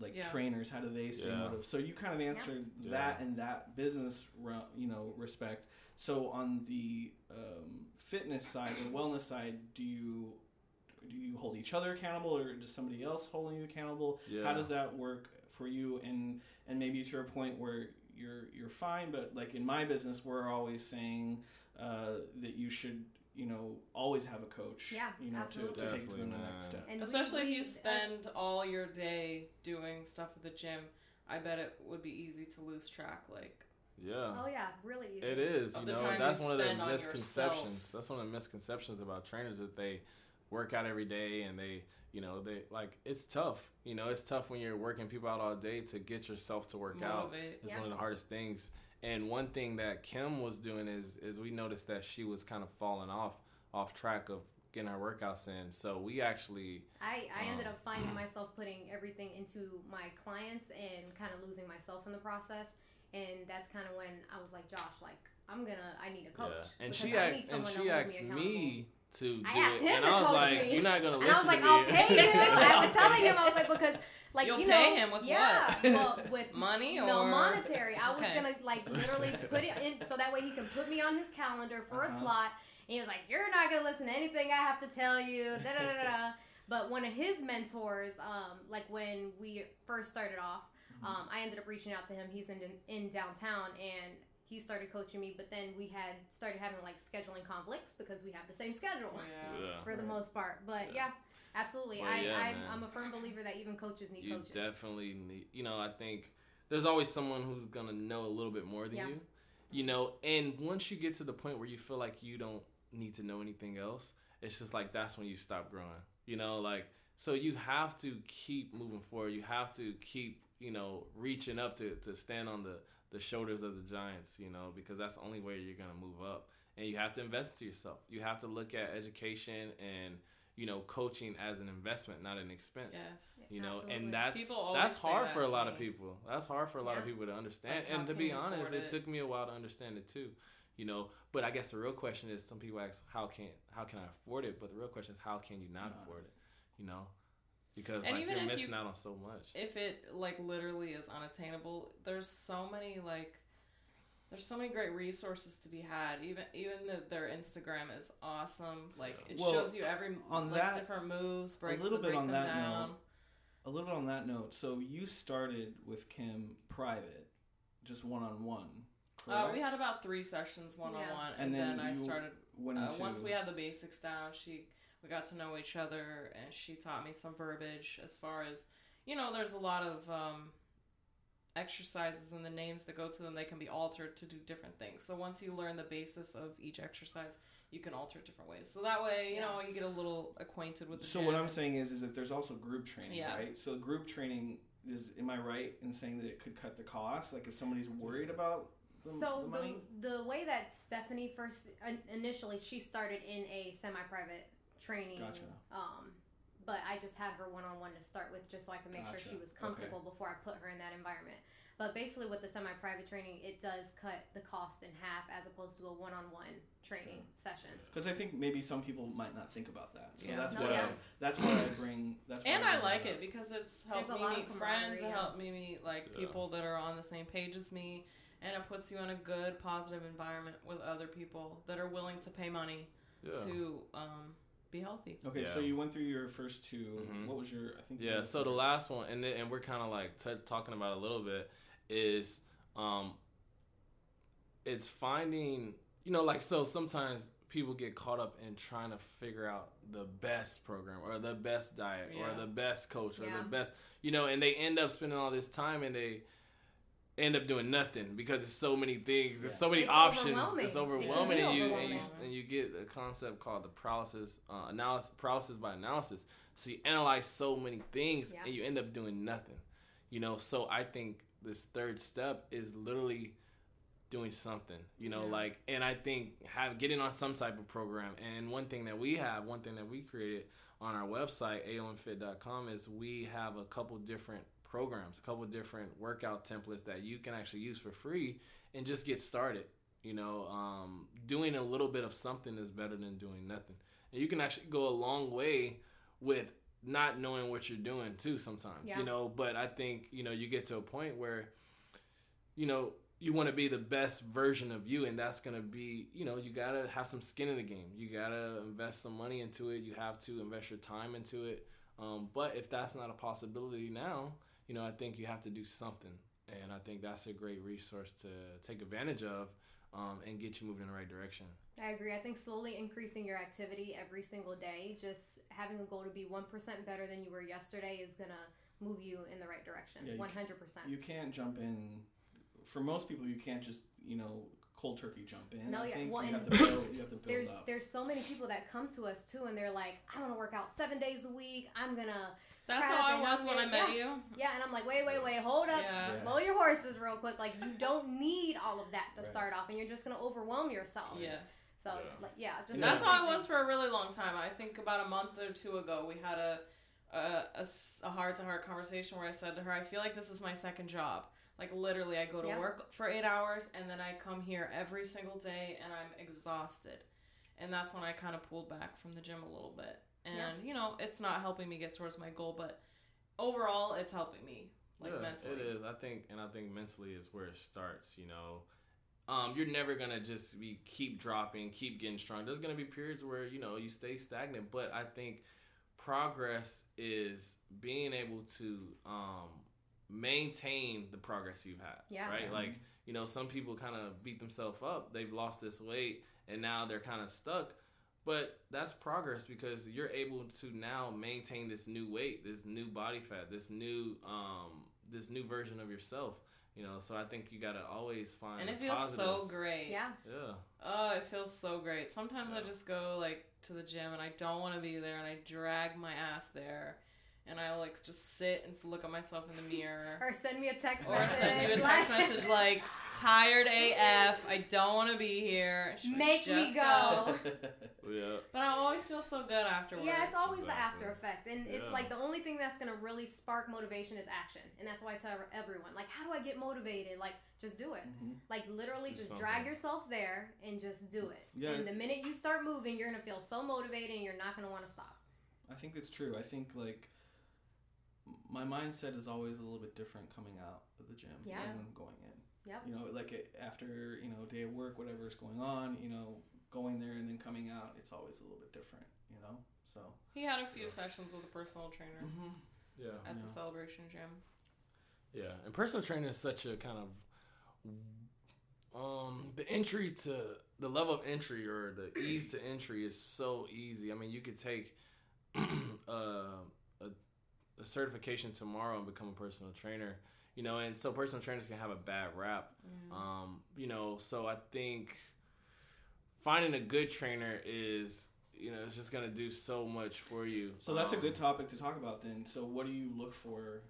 like Yeah. trainers? How do they stay Yeah. motivated? So you kind of answered Yeah. that in that business, ro- you know, respect. So on the um, fitness side and wellness side, do you do you hold each other accountable, or does somebody else holding you accountable? yeah How does that work for you? And and maybe to a point where you're you're fine, but like in my business, we're always saying uh, that you should you know always have a coach. Yeah, you know to, to absolutely. take to the Definitely, next step. And Especially we- if you uh, spend all your day doing stuff at the gym. I bet it would be easy to lose track. Like, yeah Oh yeah, really easy. It is, you know, that's you one of the spend on misconceptions. That's one of the misconceptions about trainers that they work out every day and they, you know, they like it's tough. You know, it's tough when you're working people out all day to get yourself to work out. motivate. It's Yeah. one of the hardest things. And one thing that Kim was doing is is we noticed that she was kind of falling off off track of getting her workouts in. So we actually I, I ended Um, up finding myself putting everything into my clients and kind of losing myself in the process. And that's kind of when I was like, Josh, like I'm gonna, I need a coach. yeah. And she asked and she asked me, me to do asked it, him and to I was coach like, me. "You're not gonna listen. And listen I was like, to me." I'll pay you. I was telling him, I was like, because like You'll you pay know, him with yeah, what? well, with Money or no monetary. I was Okay. gonna like literally put it in so that way he can put me on his calendar for Uh-huh. a slot. And he was like, "You're not gonna listen to anything I have to tell you." Da da da da. da. But one of his mentors, um, like when we first started off, Mm-hmm. um, I ended up reaching out to him. He's in in downtown, and he started coaching me. But then we had started having like scheduling conflicts because we have the same schedule Yeah. Yeah. for the Right. most part. But Yeah. yeah, absolutely. Well, I, yeah, I'm. I'm a firm believer that even coaches need you coaches. definitely need you know i think there's always someone who's gonna know a little bit more than Yeah. you you know and once you get to the point where you feel like you don't need to know anything else it's just like that's when you stop growing you know like so you have to keep moving forward you have to keep you know reaching up to, to stand on the the shoulders of the giants you know because that's the only way you're gonna move up and you have to invest into yourself. You have to look at education and you know coaching as an investment, not an expense. Yes. You know, Absolutely. and that's that's hard that for a to lot of people. That's hard for a lot of people to understand. Like, and to be honest, it it? took me a while to understand it too. You know, but I guess the real question is, some people ask, how can how can I afford it? But the real question is, how can you not Not. afford it? You know, because And like even you're if you- missing out on so much. if it like literally is unattainable there's so many like there's so many great resources to be had even even the, their instagram is awesome like it Well, shows you every on like that- different moves break, little bit break on that down note, A little bit on that note. So you started with Kim private, just one on one. uh, we had about three sessions one-on-one And and, then then, i started went uh, into once we had the basics down she we got to know each other and she taught me some verbiage as far as you know there's a lot of um, exercises and the names that go to them they can be altered to do different things so once you learn the basis of each exercise you can alter it different ways so that way you Yeah. know you get a little acquainted with the So what. I'm saying is, is that there's also group training, Yeah. right? So group training is, am I right in saying that it could cut the cost? Like if somebody's worried about the, so the the the way that Stephanie first initially she started in a semi-private training. Gotcha. Um, but I just had her one on one to start with, just so I could make Gotcha. sure she was Okay. comfortable before I put her in that environment. But basically, with the semi-private training, it does cut the cost in half as opposed to a one-on-one training session. Because I think maybe some people might not think about that. So Yeah. that's No, why yeah. that's why I bring that's and I I like it up. because it's helped a me meet friends. camaraderie, It helped me meet like Yeah. people that are on the same page as me, and it puts you in a good, positive environment with other people that are willing to pay money Yeah. to um, be healthy. Okay, so you went through your first 2 Mhm. What was your? I think. Yeah, so the last one, and then- and we're kind of like t- talking about a little bit, is um, it's finding you know like so sometimes people get caught up in trying to figure out the best program or the best diet or the best coach or Yeah. the best you know, and they end up spending all this time and they end up doing nothing because it's so many things, there's so many It's options, overwhelming. it's It can overwhelming, and you and you and you get a concept called the paralysis uh, analysis paralysis by analysis. So you analyze so many things Yeah. and you end up doing nothing. You know, so I think this third step is literally doing something. You know, Yeah. like and I think have getting on some type of program. And one thing that we have, one thing that we created on our website aomfit.com is we have a couple different programs, a couple different workout templates that you can actually use for free and just get started. You know, um, doing a little bit of something is better than doing nothing. And you can actually go a long way with not knowing what you're doing too sometimes. Yeah. You know, but I think, you know, you get to a point where you know, you want to be the best version of you, and that's gonna be, you know, you gotta have some skin in the game. You gotta invest some money into it. You have to invest your time into it. Um, but if that's not a possibility now, you know, I think you have to do something, and I think that's a great resource to take advantage of um, and get you moving in the right direction. I agree. I think slowly increasing your activity every single day, just having a goal to be 1% better than you were yesterday is going to move you in the right direction. Yeah, 100%. You can't jump in. For most people, you can't just you know cold turkey jump in. No, I yeah, think well, you have and to build. You have to build there's up. there's so many people that come to us too and they're like, I want to work out 7 days a week. I'm going to That's Crap, how I was I'm when I gonna- met you. Yeah, and I'm like, wait, wait, wait, hold up. Yeah. Yeah. Slow your horses real quick. Like you don't need all of that to Right. start off and you're just going to overwhelm yourself. Yes. So, Yeah. like yeah, just That's how I was for a really long time. I think about a month or two ago, we had a a, heart to heart conversation where I said to her, "I feel like this is my second job. Like literally, I go to Yeah. work for eight hours and then I come here every single day and I'm exhausted." And that's when I kind of pulled back from the gym a little bit. And Yeah. you know, it's not helping me get towards my goal, but overall, it's helping me like yeah, mentally. it is. I think, and I think mentally is where it starts. You know, um, you're never gonna just be keep dropping, keep getting strong. There's gonna be periods where you know you stay stagnant, but I think progress is being able to um, maintain the progress you've had. Yeah. Right. Mhm. Like you know, some people kind of beat themselves up. They've lost this weight, and now they're kind of stuck. But that's progress because you're able to now maintain this new weight, this new body fat, this new um this new version of yourself. You know, so I think you gotta always find and the it feels so great. Yeah. Yeah, Oh, it feels so great. Sometimes I just go like to the gym and I don't want to be there and I drag my ass there. And I like just sit and look at myself in the mirror. Or send me a text Or message. send you a text message like tired AF. I don't want to be here. She's like, Make me "Just go." Yeah. But I always feel so good afterwards. Yeah, it's always the after effect. And it's Yeah. like the only thing that's going to really spark motivation is action. And that's why I tell everyone, like, how do I get motivated? Like, just do it. Mhm. Like, literally, Do just something. drag yourself there and just do it. Yeah. And the minute you start moving, you're going to feel so motivated and you're not going to want to stop. I think that's true. I think like my mindset is always a little bit different coming out of the gym Yeah. than when going in. Yep. You know, like it, after you know day of work, whatever is going on, you know, going there and then coming out, it's always a little bit different. You know, so. He had a few sessions with a personal trainer Mm-hmm. Yeah. at Yeah. the celebration gym. Yeah, and personal training is such a kind of um the entry to the level of entry or the ease to entry is so easy. I mean, you could take uh, a a certification tomorrow and become a personal trainer. You know, and so personal trainers can have a bad rap. Mm. Um, you know, so I think finding a good trainer is you know it's just gonna do so much for you. So that's a Um, good topic to talk about then. So what do you look for?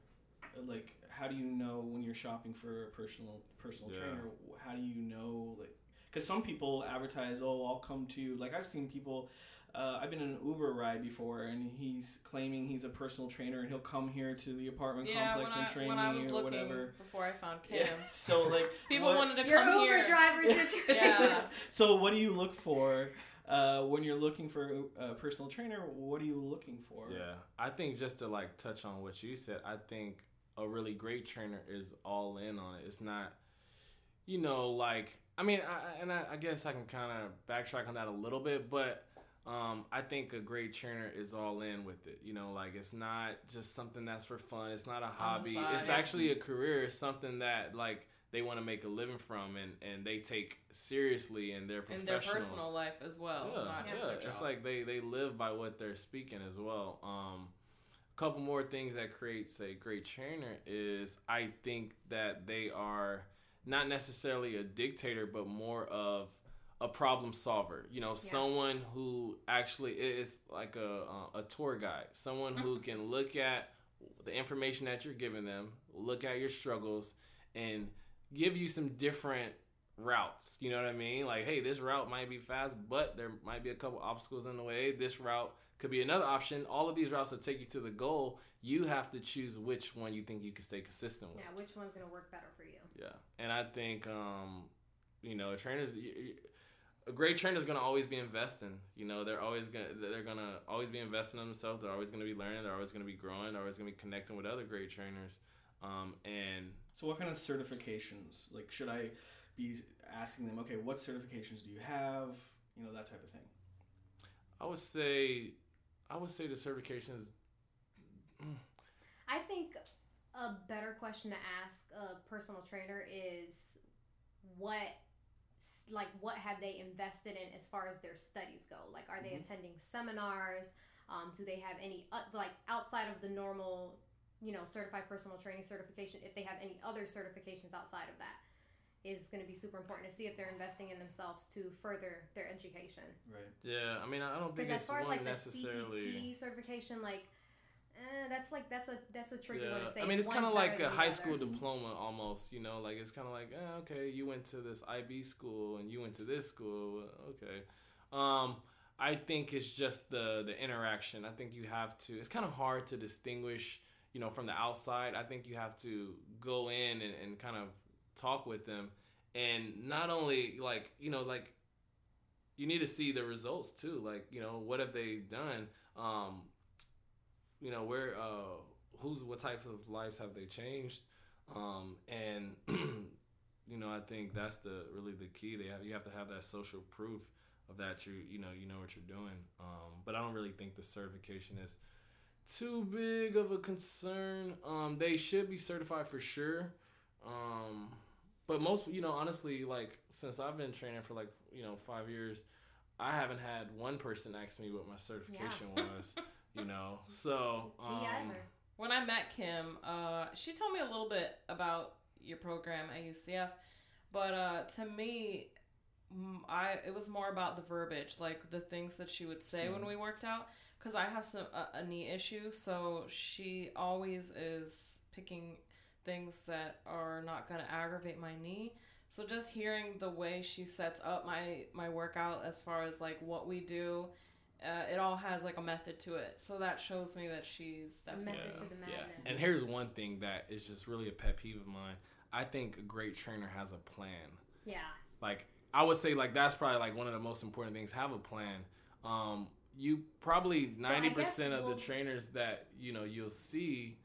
Uh, Like, how do you know when you're shopping for a personal personal Yeah. trainer? How do you know like? Because some people advertise, "Oh, I'll come to. Like I've seen people. Uh, I've been in an Uber ride before, and he's claiming he's a personal trainer, and he'll come here to the apartment Yeah, when complex I, and train when I was me or looking whatever. before I found Kim, Yeah. So like, people what- wanted to Your come Uber here. driver's your trainer. Yeah. so what do you look for uh, when you're looking for a personal trainer? What are you looking for? Yeah, I think just to like touch on what you said, I think a really great trainer is all in on it. It's not, you know, like I mean, I, and I, I guess I can kind of backtrack on that a little bit, but um, I think a great trainer is all in with it. You know, like it's not just something that's for fun. It's not a hobby. It's actually a career. It's something that like they want to make a living from, and and they take seriously in their in their personal life as well, yeah, not just yeah. It's like they they live by what they're speaking as well. Um, a couple more things that creates a great trainer is I think that they are not necessarily a dictator, but more of a problem solver. You know, someone who actually is like a a tour guide, someone who can look at the information that you're giving them, look at your struggles, and give you some different routes. You know what I mean? Like, hey, this route might be fast, but there might be a couple obstacles in the way. This route could be another option. All of these routes will take you to the goal. You have to choose which one you think you can stay consistent with. Yeah, which one's going to work better for you? Yeah, and I think um, you know, trainers. Y- y- A great trainer is gonna always be investing. You know, they're always gonna they're gonna always be investing in themselves. They're always gonna be learning. They're always gonna be growing. They're always gonna be connecting with other great trainers. Um, and So what kind of certifications? Like, should I be asking them? Okay, what certifications do you have? You know that type of thing. I would say, I would say the certifications. I think a better question to ask a personal trainer is what like what have they invested in as far as their studies go like are they Mhm. attending seminars um, do they have any uh, like outside of the normal you know certified personal training certification if they have any other certifications outside of that is going to be super important to see if they're investing in themselves to further their education Right. Yeah, I mean, I don't think because as it's far as one like the necessarily. CPT certification like eh, that's like that's a that's a tricky one to say I mean, it's kind of like a high school diploma almost. You know, like it's kind of like, eh, okay, you went to this IB school and you went to this school. Okay, um, I think it's just the the interaction. I think you have to. It's kind of hard to distinguish, you know, from the outside. I think you have to go in and, and kind of talk with them, and not only like you know like you need to see the results too. Like you know, what have they done? Um, you know where uh who's what types of lives have they changed? Um and you know i think that's the really the key. They have you have to have that social proof of that you you know you know what you're doing. Um but i don't really think the certification is too big of a concern. Um they should be certified for sure. Um but most you know honestly like since i've been training for like you know five years i haven't had one person ask me what my certification was you know so um, Me either. when I met Kim, uh, she told me a little bit about your program at UCF, but uh, to me, I it was more about the verbiage, like the things that she would say when we worked out. because I have some a, a knee issue, so she always is picking things that are not going to aggravate my knee. So just hearing the way she sets up my my workout as far as like what we do, uh, it all has like a method to it. So that shows me that she's definitely Method to the madness. Yeah. And here's one thing that is just really a pet peeve of mine. I think a great trainer has a plan. Yeah. Like I would say like that's probably like one of the most important things. Have a plan. Um you probably ninety guess percent of we'll- the trainers that, you know, you'll see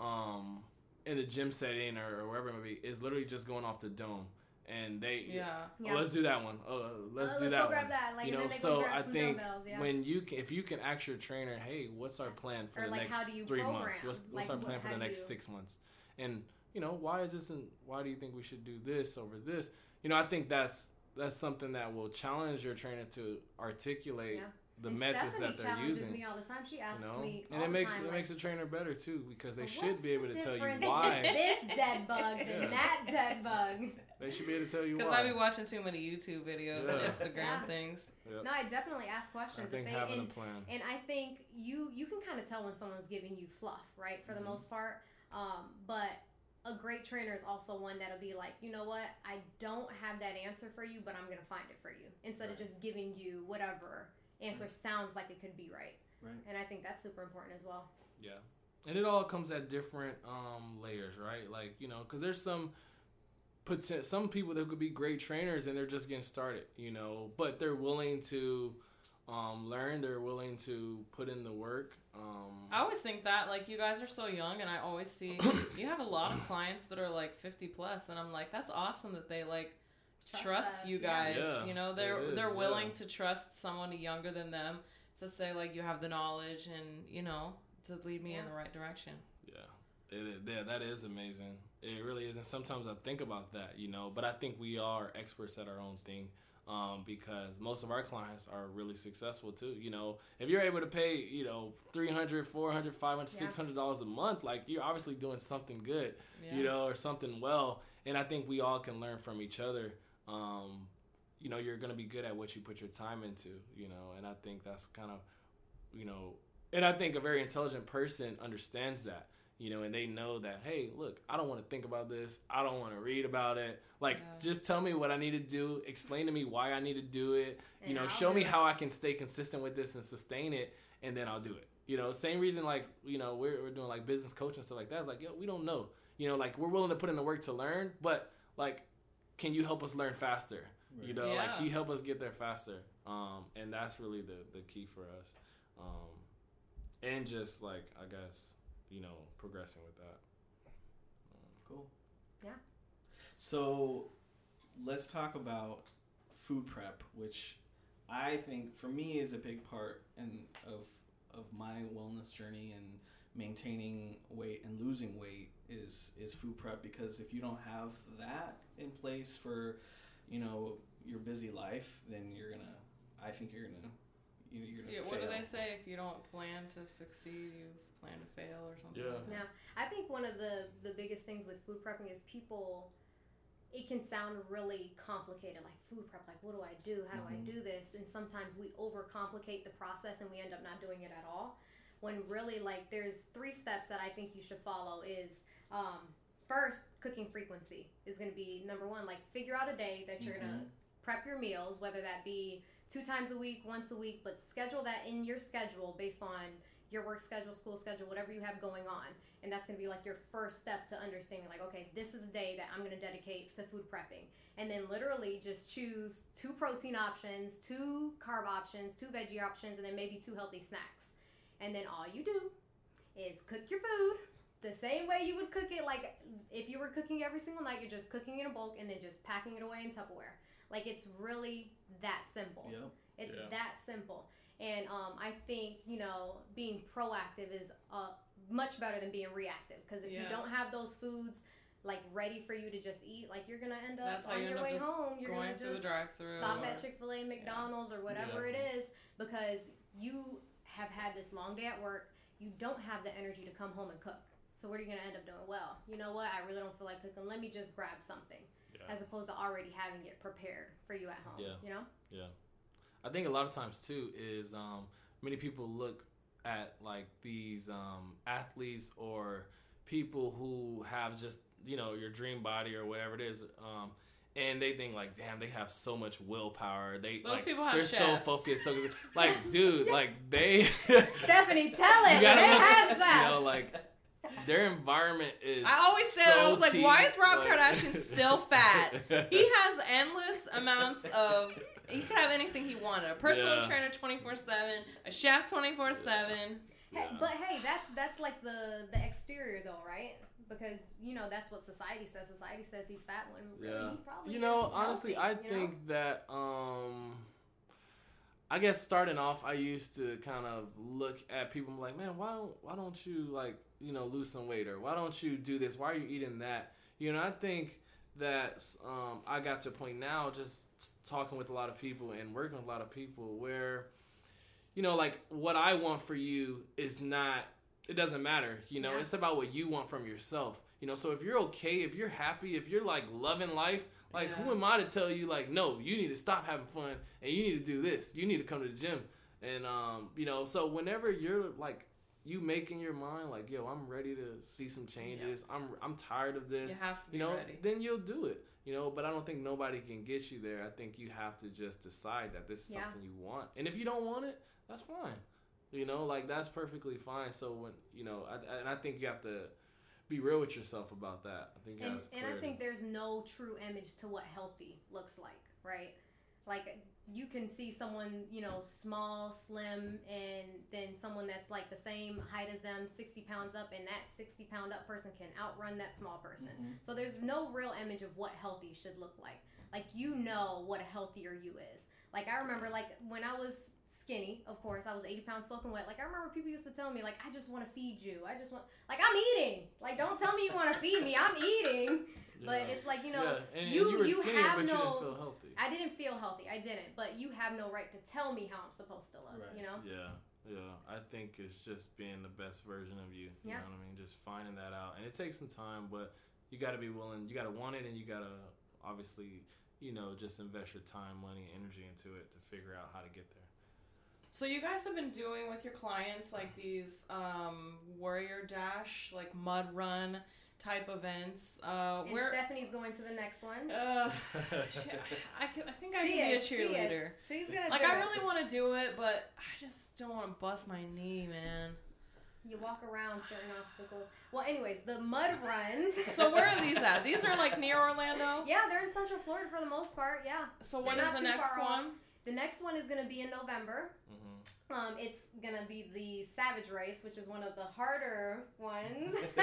um in the gym setting or, or wherever it may be is literally just going off the dome. And they yeah. Oh, let's do that one. Oh, uh, let's Uh, do let's that go grab one. that. Like, you and know, so I some think dumbbells, yeah. when you can, if you can ask your trainer, hey, what's our plan for Or, the like, next how do you three months? program? What's, what's Like, our plan what- for the next you- six months? And you know, why is this? And why do you think we should do this over this? You know, I think that's that's something that will challenge your trainer to articulate Yeah. the and methods Stephanie that they're challenges using. me all the time. She asks you know, me all and it the makes time, it like, makes the trainer better too because they "So should be able the to tell you why. this dead bug than that dead bug. They should be able to tell you Because. I be watching too many YouTube videos and Instagram Yeah. things. Yep. No, I definitely ask I questions. think if they, having and, a plan. and I think you you can kind of tell when someone's giving you fluff, right? For the Mhm. most part. Um, but a great trainer is also one that'll be like, you know what, I don't have that answer for you, but I'm gonna find it for you. Instead of just giving you whatever answer sounds like it could be right. Right. And I think that's super important as well. Yeah. And it all comes at different um, layers, right? Like, you know, because there's some poten- some people that could be great trainers and they're just getting started, you know, but they're willing to um, learn, they're willing to put in the work. Um, I always think that like you guys are so young, and I always see you have a lot of clients that are like fifty plus, and I'm like, that's awesome that they like trust, us, you guys. Yeah, you know, they're it is, they're willing yeah. to trust someone younger than them to say like you have the knowledge and you know to lead me in the right direction. Yeah, yeah, that is amazing. It really is, and sometimes I think about that, you know. But I think we are experts at our own thing, um, because most of our clients are really successful too. You know, if you're able to pay, you know, 300 400 500 Yeah. 600 dollars a month, like you're obviously doing something good, Yeah. you know, or something well. And I think we all can learn from each other. Um, you know, you're gonna be good at what you put your time into, you know, and I think that's kind of, you know, and I think a very intelligent person understands that you know, and they know that, hey, look, I don't want to think about this. I don't want to read about it. Like, Yeah. just tell me what I need to do. Explain to me why I need to do it. You know, I'll show me it. how I can stay consistent with this and sustain it, and then I'll do it. You know, same reason, like, you know, we're, we're doing like business coaching and stuff like that. It's like, yo, we don't know. You know, like, we're willing to put in the work to learn, but, like, can you help us learn faster? You know, like, Yeah. can you help us get there faster? Um, and that's really the, the key for us. Um, and just, like, I guess, you know, progressing with that. Cool. Yeah. So let's talk about food prep, which I think for me is a big part and of of my wellness journey and maintaining weight and losing weight is is food prep because if you don't have that in place for you know your busy life, then you're gonna I think you're gonna you- you're gonna Yeah, what do they say? If you don't plan to succeed, you plan to fail or something. Yeah. like that. Yeah, I think one of the the biggest things with food prepping is people. It can sound really complicated, like food prep. Like, what do I do? How do Mhm. I do this? And sometimes we overcomplicate the process, and we end up not doing it at all. When really, like, there's three steps that I think you should follow. Is um, first, cooking frequency is going to be number one. Like, figure out a day that you're gonna prep your meals, whether that be two times a week, once a week, but schedule that in your schedule based on your work schedule, school schedule, whatever you have going on. And that's going to be like your first step to understanding, like, okay, this is a day that I'm going to dedicate to food prepping. And then literally just choose two protein options, two carb options, two veggie options, and then maybe two healthy snacks. And then all you do is cook your food the same way you would cook it. Like, if you were cooking every single night, you're just cooking in a bulk and then just packing it away in Tupperware. Like, it's really that simple. Yep. It's Yeah. that simple. And um, I think, you know, being proactive is uh, much better than being reactive. Because if you don't have those foods, like, ready for you to just eat, like, you're going to end up That's on you your way home. You're going going to through the just stop or- at Chick fil A, McDonald's, or whatever it is because you have had this long day at work. You don't have the energy to come home and cook. So, what are you going to end up doing? Well, you know what? I really don't feel like cooking. Let me just grab something Yeah. as opposed to already having it prepared for you at home. Yeah. You know? I think a lot of times too is um, many people look at like these um, athletes or people who have just you know your dream body or whatever it is. Um, and they think like, damn, they have so much willpower. They Those like, people have they're chefs. so focused. So like, dude, like they. Stephanie, tell it. You gotta they look- have you know, like their environment is. I always said, I was like, cheap, why is Rob like- Kardashian still fat? He has endless amounts of. He could have anything he wanted. A personal Yeah. trainer twenty four seven, a chef twenty four seven. Hey, but hey, that's that's like the the exterior though, right? Because you know that's what society says. Society says he's fat when really Yeah. he probably You know, is honestly, healthy, I you know? think that um I guess starting off I used to kind of look at people and be like, "Man, why don't why don't you like, you know, lose some weight or why don't you do this? Why are you eating that?" You know, I think that um I got to a point now just talking with a lot of people and working with a lot of people where you know, like what I want for you is not it doesn't matter, you know, Yeah. it's about what you want from yourself. You know, so if you're okay, if you're happy, if you're like loving life, like who am I to tell you like no, you need to stop having fun and you need to do this. You need to come to the gym. And um, you know, so whenever you're like you make in your mind like, yo, I'm ready to see some changes. I'm I'm tired of this. You have to be you know, ready. then you'll do it. You know, but I don't think nobody can get you there. I think you have to just decide that this is Yeah. something you want. And if you don't want it, that's fine. You know, like that's perfectly fine. So when you know, I, and I think you have to be real with yourself about that. I think and, that's and I think there's no true image to what healthy looks like, right? Like you can see someone, you know, small, slim, and then someone that's like the same height as them, 60 pounds up, and that 60 pound up person can outrun that small person. Mhm. So there's no real image of what healthy should look like. Like you know what a healthier you is. Like I remember, like when I was skinny, of course, I was 80 pounds soaking wet. Like I remember people used to tell me, like I just want to feed you. I just want, like I'm eating. Like don't tell me you want to feed me. I'm eating. But Yeah. it's like you know, yeah. and, you and you were you skinny, have but you no. didn't feel healthy. I didn't feel healthy. I didn't. But you have no right to tell me how I'm supposed to look. Right. You know. Yeah, yeah. I think it's just being the best version of you. You Yeah. know what I mean? Just finding that out, and it takes some time, but you got to be willing. You got to want it, and you got to obviously, you know, just invest your time, money, energy into it to figure out how to get there. So you guys have been doing with your clients like these um, warrior dash, like mud run type events. Uh, And where? Stephanie's going to the next one. Uh, she, I, can, I think I She can be a is, she cheerleader. She's gonna Like I it. really want to do it, but I just don't want to bust my knee, man. You walk around certain obstacles. Well, anyways, the mud runs. So where are these at? These are like near Orlando. Yeah, they're in Central Florida for the most part. Yeah. So when not the next far off. The next one is gonna be in November. hmm Um, it's gonna be the Savage Race, which is one of the harder ones. so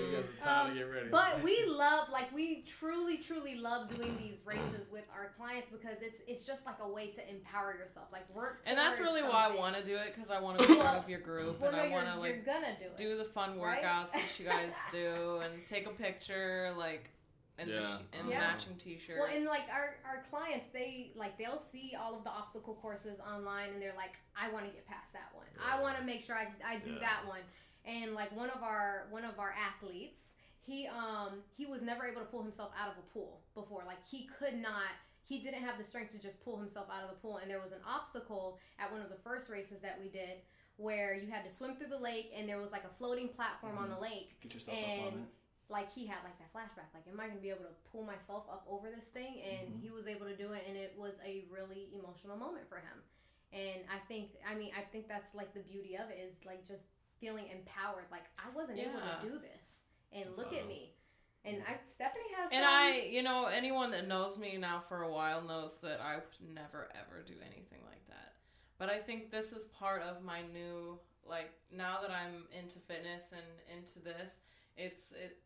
you got some time Um, to get ready. But we love, like, we truly, truly love doing these races with our clients because it's it's just like a way to empower yourself, like work. And that's really why I want to do it because I want to be part of your group Well, and no, I want to like do do the fun Right? workouts that you guys do and take a picture like and, the Yeah. sh- and Yeah. matching t-shirts. Well, and like our, our clients, they like they'll see all of the obstacle courses online, and they're like, I want to get past that one. I want to make sure I, I do Yeah. that one. And like one of our one of our athletes, he um he was never able to pull himself out of a pool before. Like he could not. He didn't have the strength to just pull himself out of the pool. And there was an obstacle at one of the first races that we did where you had to swim through the lake, and there was like a floating platform on the lake Get yourself up on it. Like he had like that flashback. Like am i gonna be able to pull myself up over this thing? And Mhm. he was able to do it and it was a really emotional moment for him. And i think i mean i think that's like the beauty of it is like just feeling empowered. Like i wasn't able to do this. And That's look at me. And I, stephanie has And some- I, you know, anyone that knows me now for a while knows that I would never ever do anything like that. But I think this is part of my new like now that I'm into fitness and into this, it's it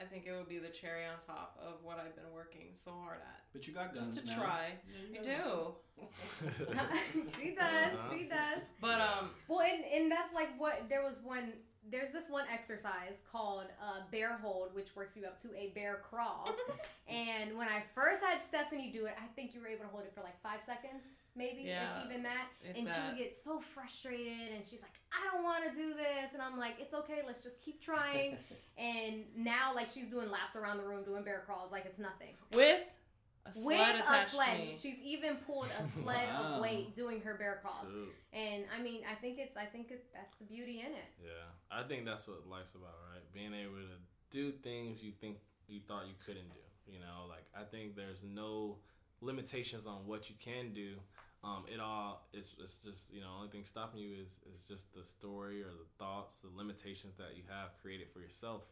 I think it would be the cherry on top of what I've been working so hard at. But you got guns Just to now. try. Yeah, I you do. she does Uh-huh. she does But um Well, and, and that's like what there was one. There's this one exercise called uh, bear hold, which works you up to a bear crawl. and when I first had Stephanie do it, I think you were able to hold it for like five seconds, maybe, Yeah, if even that. if and she that. would get so frustrated, and she's like, "I don't want to do this," and I'm like, "It's okay, let's just keep trying." and now, like, she's doing laps around the room doing bear crawls like it's nothing. with A with sled a attached to sled. me. She's even pulled a sled Wow. of weight doing her bear crawls. Shoot. And I mean, I think it's I think it, that's the beauty in it. Yeah, I think that's what life's about, right? Being able to do things you think you thought you couldn't do. You know, like I think there's no limitations on what you can do. Um, it all it's, it's just you know only thing stopping you is is just the story or the thoughts, the limitations that you have created for yourself.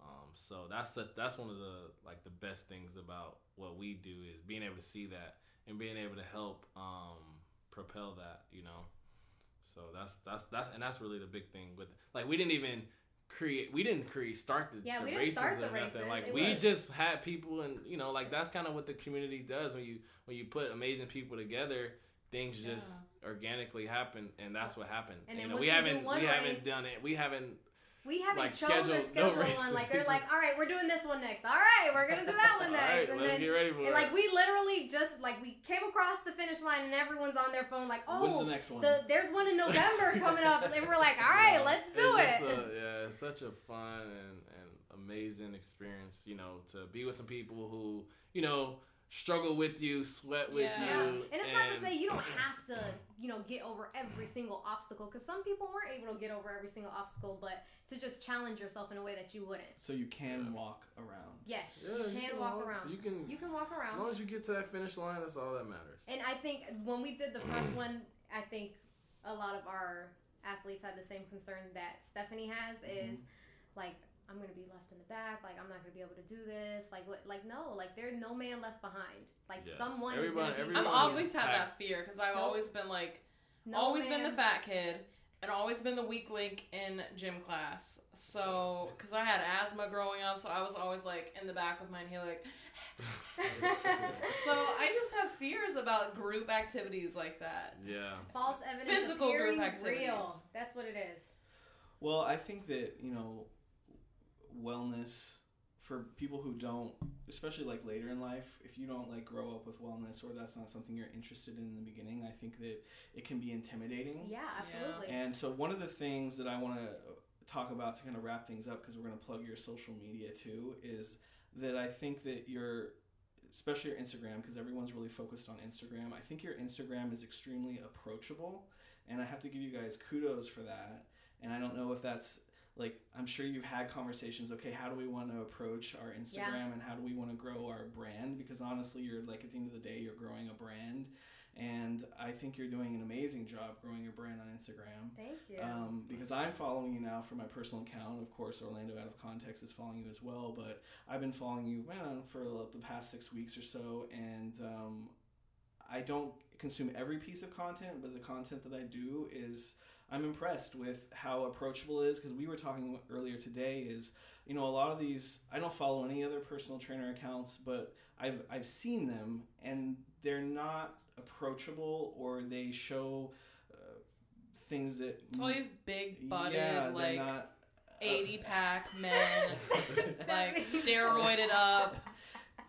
Um, so that's the, that's one of the like the best things about what we do is being able to see that and being able to help um, propel that. You know. So that's that's that's and that's really the big thing with like we didn't even create we didn't create start the, Yeah, the we didn't start or the nothing. races. Like It we was- just had people and you know like that's kind of what the community does when you when you put amazing people together things just organically happen and that's what happened. And you know we haven't we race- haven't done it we haven't We haven't Like, chose or scheduled- no one. Like they're like, all right, we're doing this one next. All right, we're gonna do that one next. right and let's then get ready for it. like we literally just like we came across the finish line and everyone's on their phone like, When's the oh, next one? the, there's one in November coming up, and we're like, all right, Yeah. let's do It's it. just a- yeah, it's such a fun and, and amazing experience, you know, to be with some people who, you know, struggle with you, sweat with Yeah. Yeah. you. And it's not to say you don't have to, you know, get over every single obstacle because some people weren't able to get over every single obstacle, but to just challenge yourself in a way that you wouldn't. So you can Yeah. walk around. Yes, Yeah, you can walk around. You can, You can walk around as long as you get to that finish line, that's all that matters. And I think when we did the first one, I think a lot of our athletes had the same concern that Stephanie has is mm-hmm. like I'm gonna be left in the back, like I'm not gonna be able to do this, like what, like no, like there's no man left behind, like Yeah. someone Everybody- is gonna be. I've always had that fear because I've Nope. always been like, No always been the fat kid and always been the weak link in gym class. So, because I had asthma growing up, so I was always like in the back with my inhaler. Like, so I just have fears about group activities like that. Yeah. False evidence Physical group activities. real. That's what it is. Well, I think that you know, wellness for people who don't, especially like later in life, if you don't like grow up with wellness or that's not something you're interested in in the beginning, I think that it can be intimidating. Yeah, absolutely. And so one of the things that I want to talk about to kind of wrap things up because we're going to plug your social media too is that I think that your especially your Instagram because everyone's really focused on Instagram. I think your Instagram is extremely approachable and I have to give you guys kudos for that. And I don't know if that's like I'm sure you've had conversations okay how do we want to approach our Instagram and how do we want to grow our brand because honestly you're like at the end of the day you're growing a brand and I think you're doing an amazing job growing your brand on Instagram. Thank you. Um, because I'm following you now for my personal account. Of course, Orlando Out of Context is following you as well. But I've been following you man, for the past six weeks or so, and um, I don't consume every piece of content, but the content that I do is I'm impressed with how approachable it is. Because we were talking earlier today, is you know a lot of these I don't follow any other personal trainer accounts, but I've I've seen them and they're not approachable or they show uh, things that It's all these big butted, yeah, like not, uh, 80 pack men, like steroided up,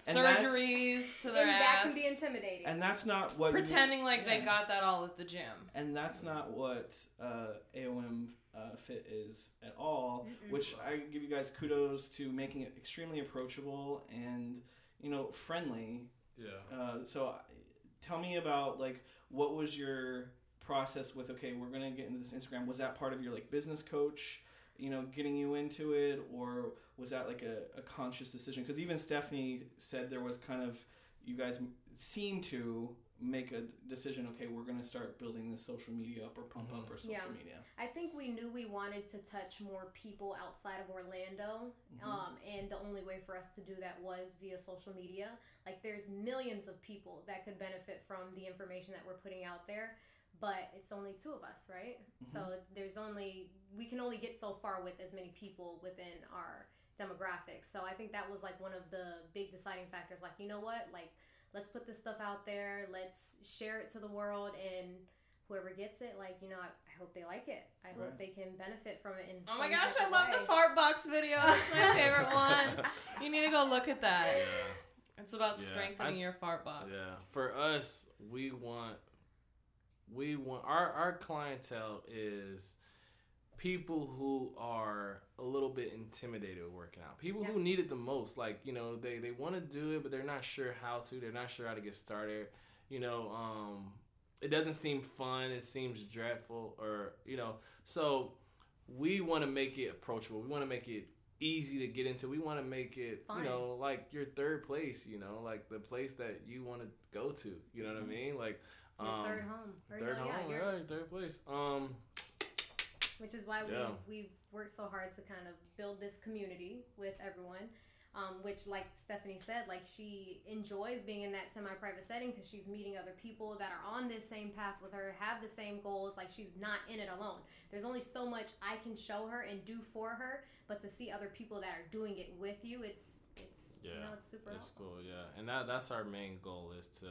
And surgeries to their and that can be intimidating. and that's not what you- pretending like they got that all at the gym. and that's not what uh, AOM uh, Fit is at all. Mm-mm. Which I give you guys kudos to making it extremely approachable and you know friendly. Yeah. Uh, so, tell me about like what was your process with? Okay, we're gonna get into this Instagram. Was that part of your like business coach? You know, getting you into it, or was that like a, a conscious decision? Because even Stephanie said there was kind of you guys seem to make a decision. Okay, we're gonna start building this social media up or pump up Mhm. our social Yeah. media. I think we knew we wanted to touch more people outside of Orlando, Mhm. um, and the only way for us to do that was via social media. Like, there's millions of people that could benefit from the information that we're putting out there, but it's only two of us, right? So there's only we can only get so far with as many people within our demographics. So I think that was like one of the big deciding factors. Like, you know what? Like, let's put this stuff out there. Let's share it to the world and. Whoever gets it, like you know, I, I hope they like it. I hope they can benefit from it. In Oh my gosh, I of love way. the fart box video. That's my favorite one. You need to go look at that. Yeah. It's about Yeah, strengthening I- your fart box. Yeah, for us, we want we want our our clientele is people who are a little bit intimidated with working out. People Yeah. who need it the most. Like, you know, they, they want to do it, but they're not sure how to. They're not sure how to get started. You know, um, it doesn't seem fun. It seems dreadful, or, you know, so we want to make it approachable. We want to make it easy to get into. We want to make it, you know, like your third place, you know, like the place that you want to go to. You know what I mean? Like, Your um, third home. Or third no, home, yeah, your- third place. Um, which is why Yeah. we we've worked so hard to kind of build this community with everyone. Um, which, like Stephanie said, like she enjoys being in that semi-private setting because she's meeting other people that are on this same path with her, have the same goals. Like she's not in it alone. There's only so much I can show her and do for her, but to see other people that are doing it with you, it's it's you Yeah, know it's super It's helpful. cool, yeah, and that that's our main goal is to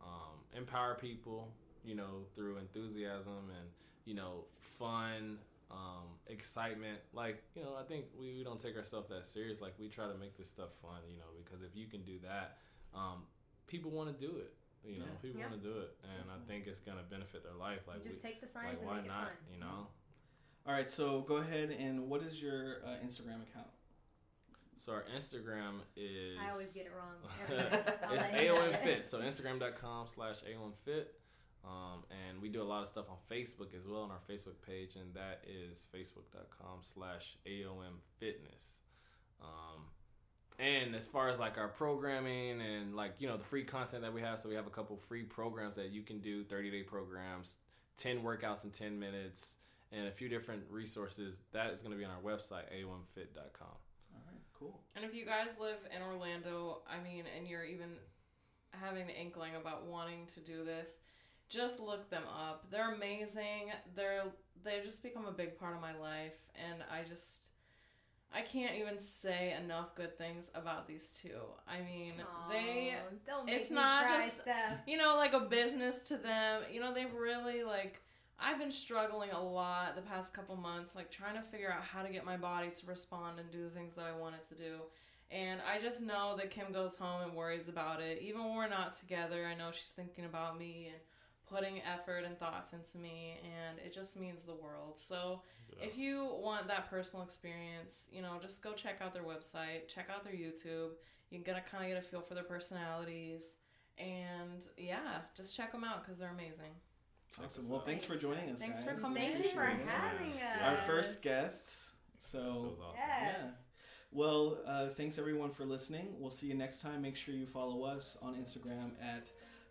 um, empower people, you know, through enthusiasm and you know, fun, um, excitement. Like you know, I think we, we don't take ourselves that serious. Like we try to make this stuff fun, you know, because if you can do that, um, people want to do it. You know, Yeah. people Yeah. want to do it, and I think it's gonna benefit their life. Like, just we, take the signs like and why make not? it fun. You know. All right, so go ahead and what is your uh, Instagram account? So our Instagram is. I always get it wrong. It's let. AOM Fit. So Instagram.com slash AOM Fit. Um, and we do a lot of stuff on Facebook as well on our Facebook page, and that is facebook.com slash AOM Fitness. Um, and as far as like our programming and like, you know, the free content that we have, so we have a couple free programs that you can do 30 day programs, 10 workouts in 10 minutes, and a few different resources. That is going to be on our website, AOMFit.com. All right, cool. And if you guys live in Orlando, I mean, and you're even having the inkling about wanting to do this, just look them up. They're amazing. They're they just become a big part of my life, and I just I can't even say enough good things about these two. I mean, they don't it's not just- you know, like a business to them. You know, they really like. I've been struggling a lot the past couple months, like trying to figure out how to get my body to respond and do the things that I want it to do. And I just know that Kim goes home and worries about it. Even when we're not together, I know she's thinking about me and putting effort and thoughts into me, and it just means the world. So, if you want that personal experience, you know, just go check out their website, check out their YouTube. You can get a kind of get a feel for their personalities, and yeah, just check them out because they're amazing. Awesome. Well, thanks for joining us, Thanks guys. for coming Thank you for having us. Our first guests. So So, awesome. Yes. yeah. Well, uh, thanks everyone for listening. We'll see you next time. Make sure you follow us on Instagram at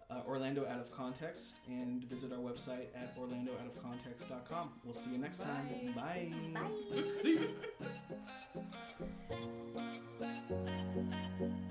uh, Orlando Out of Context and visit our website at orlandooutofcontext.com. We'll see you next time. Bye. Bye. Bye. see you.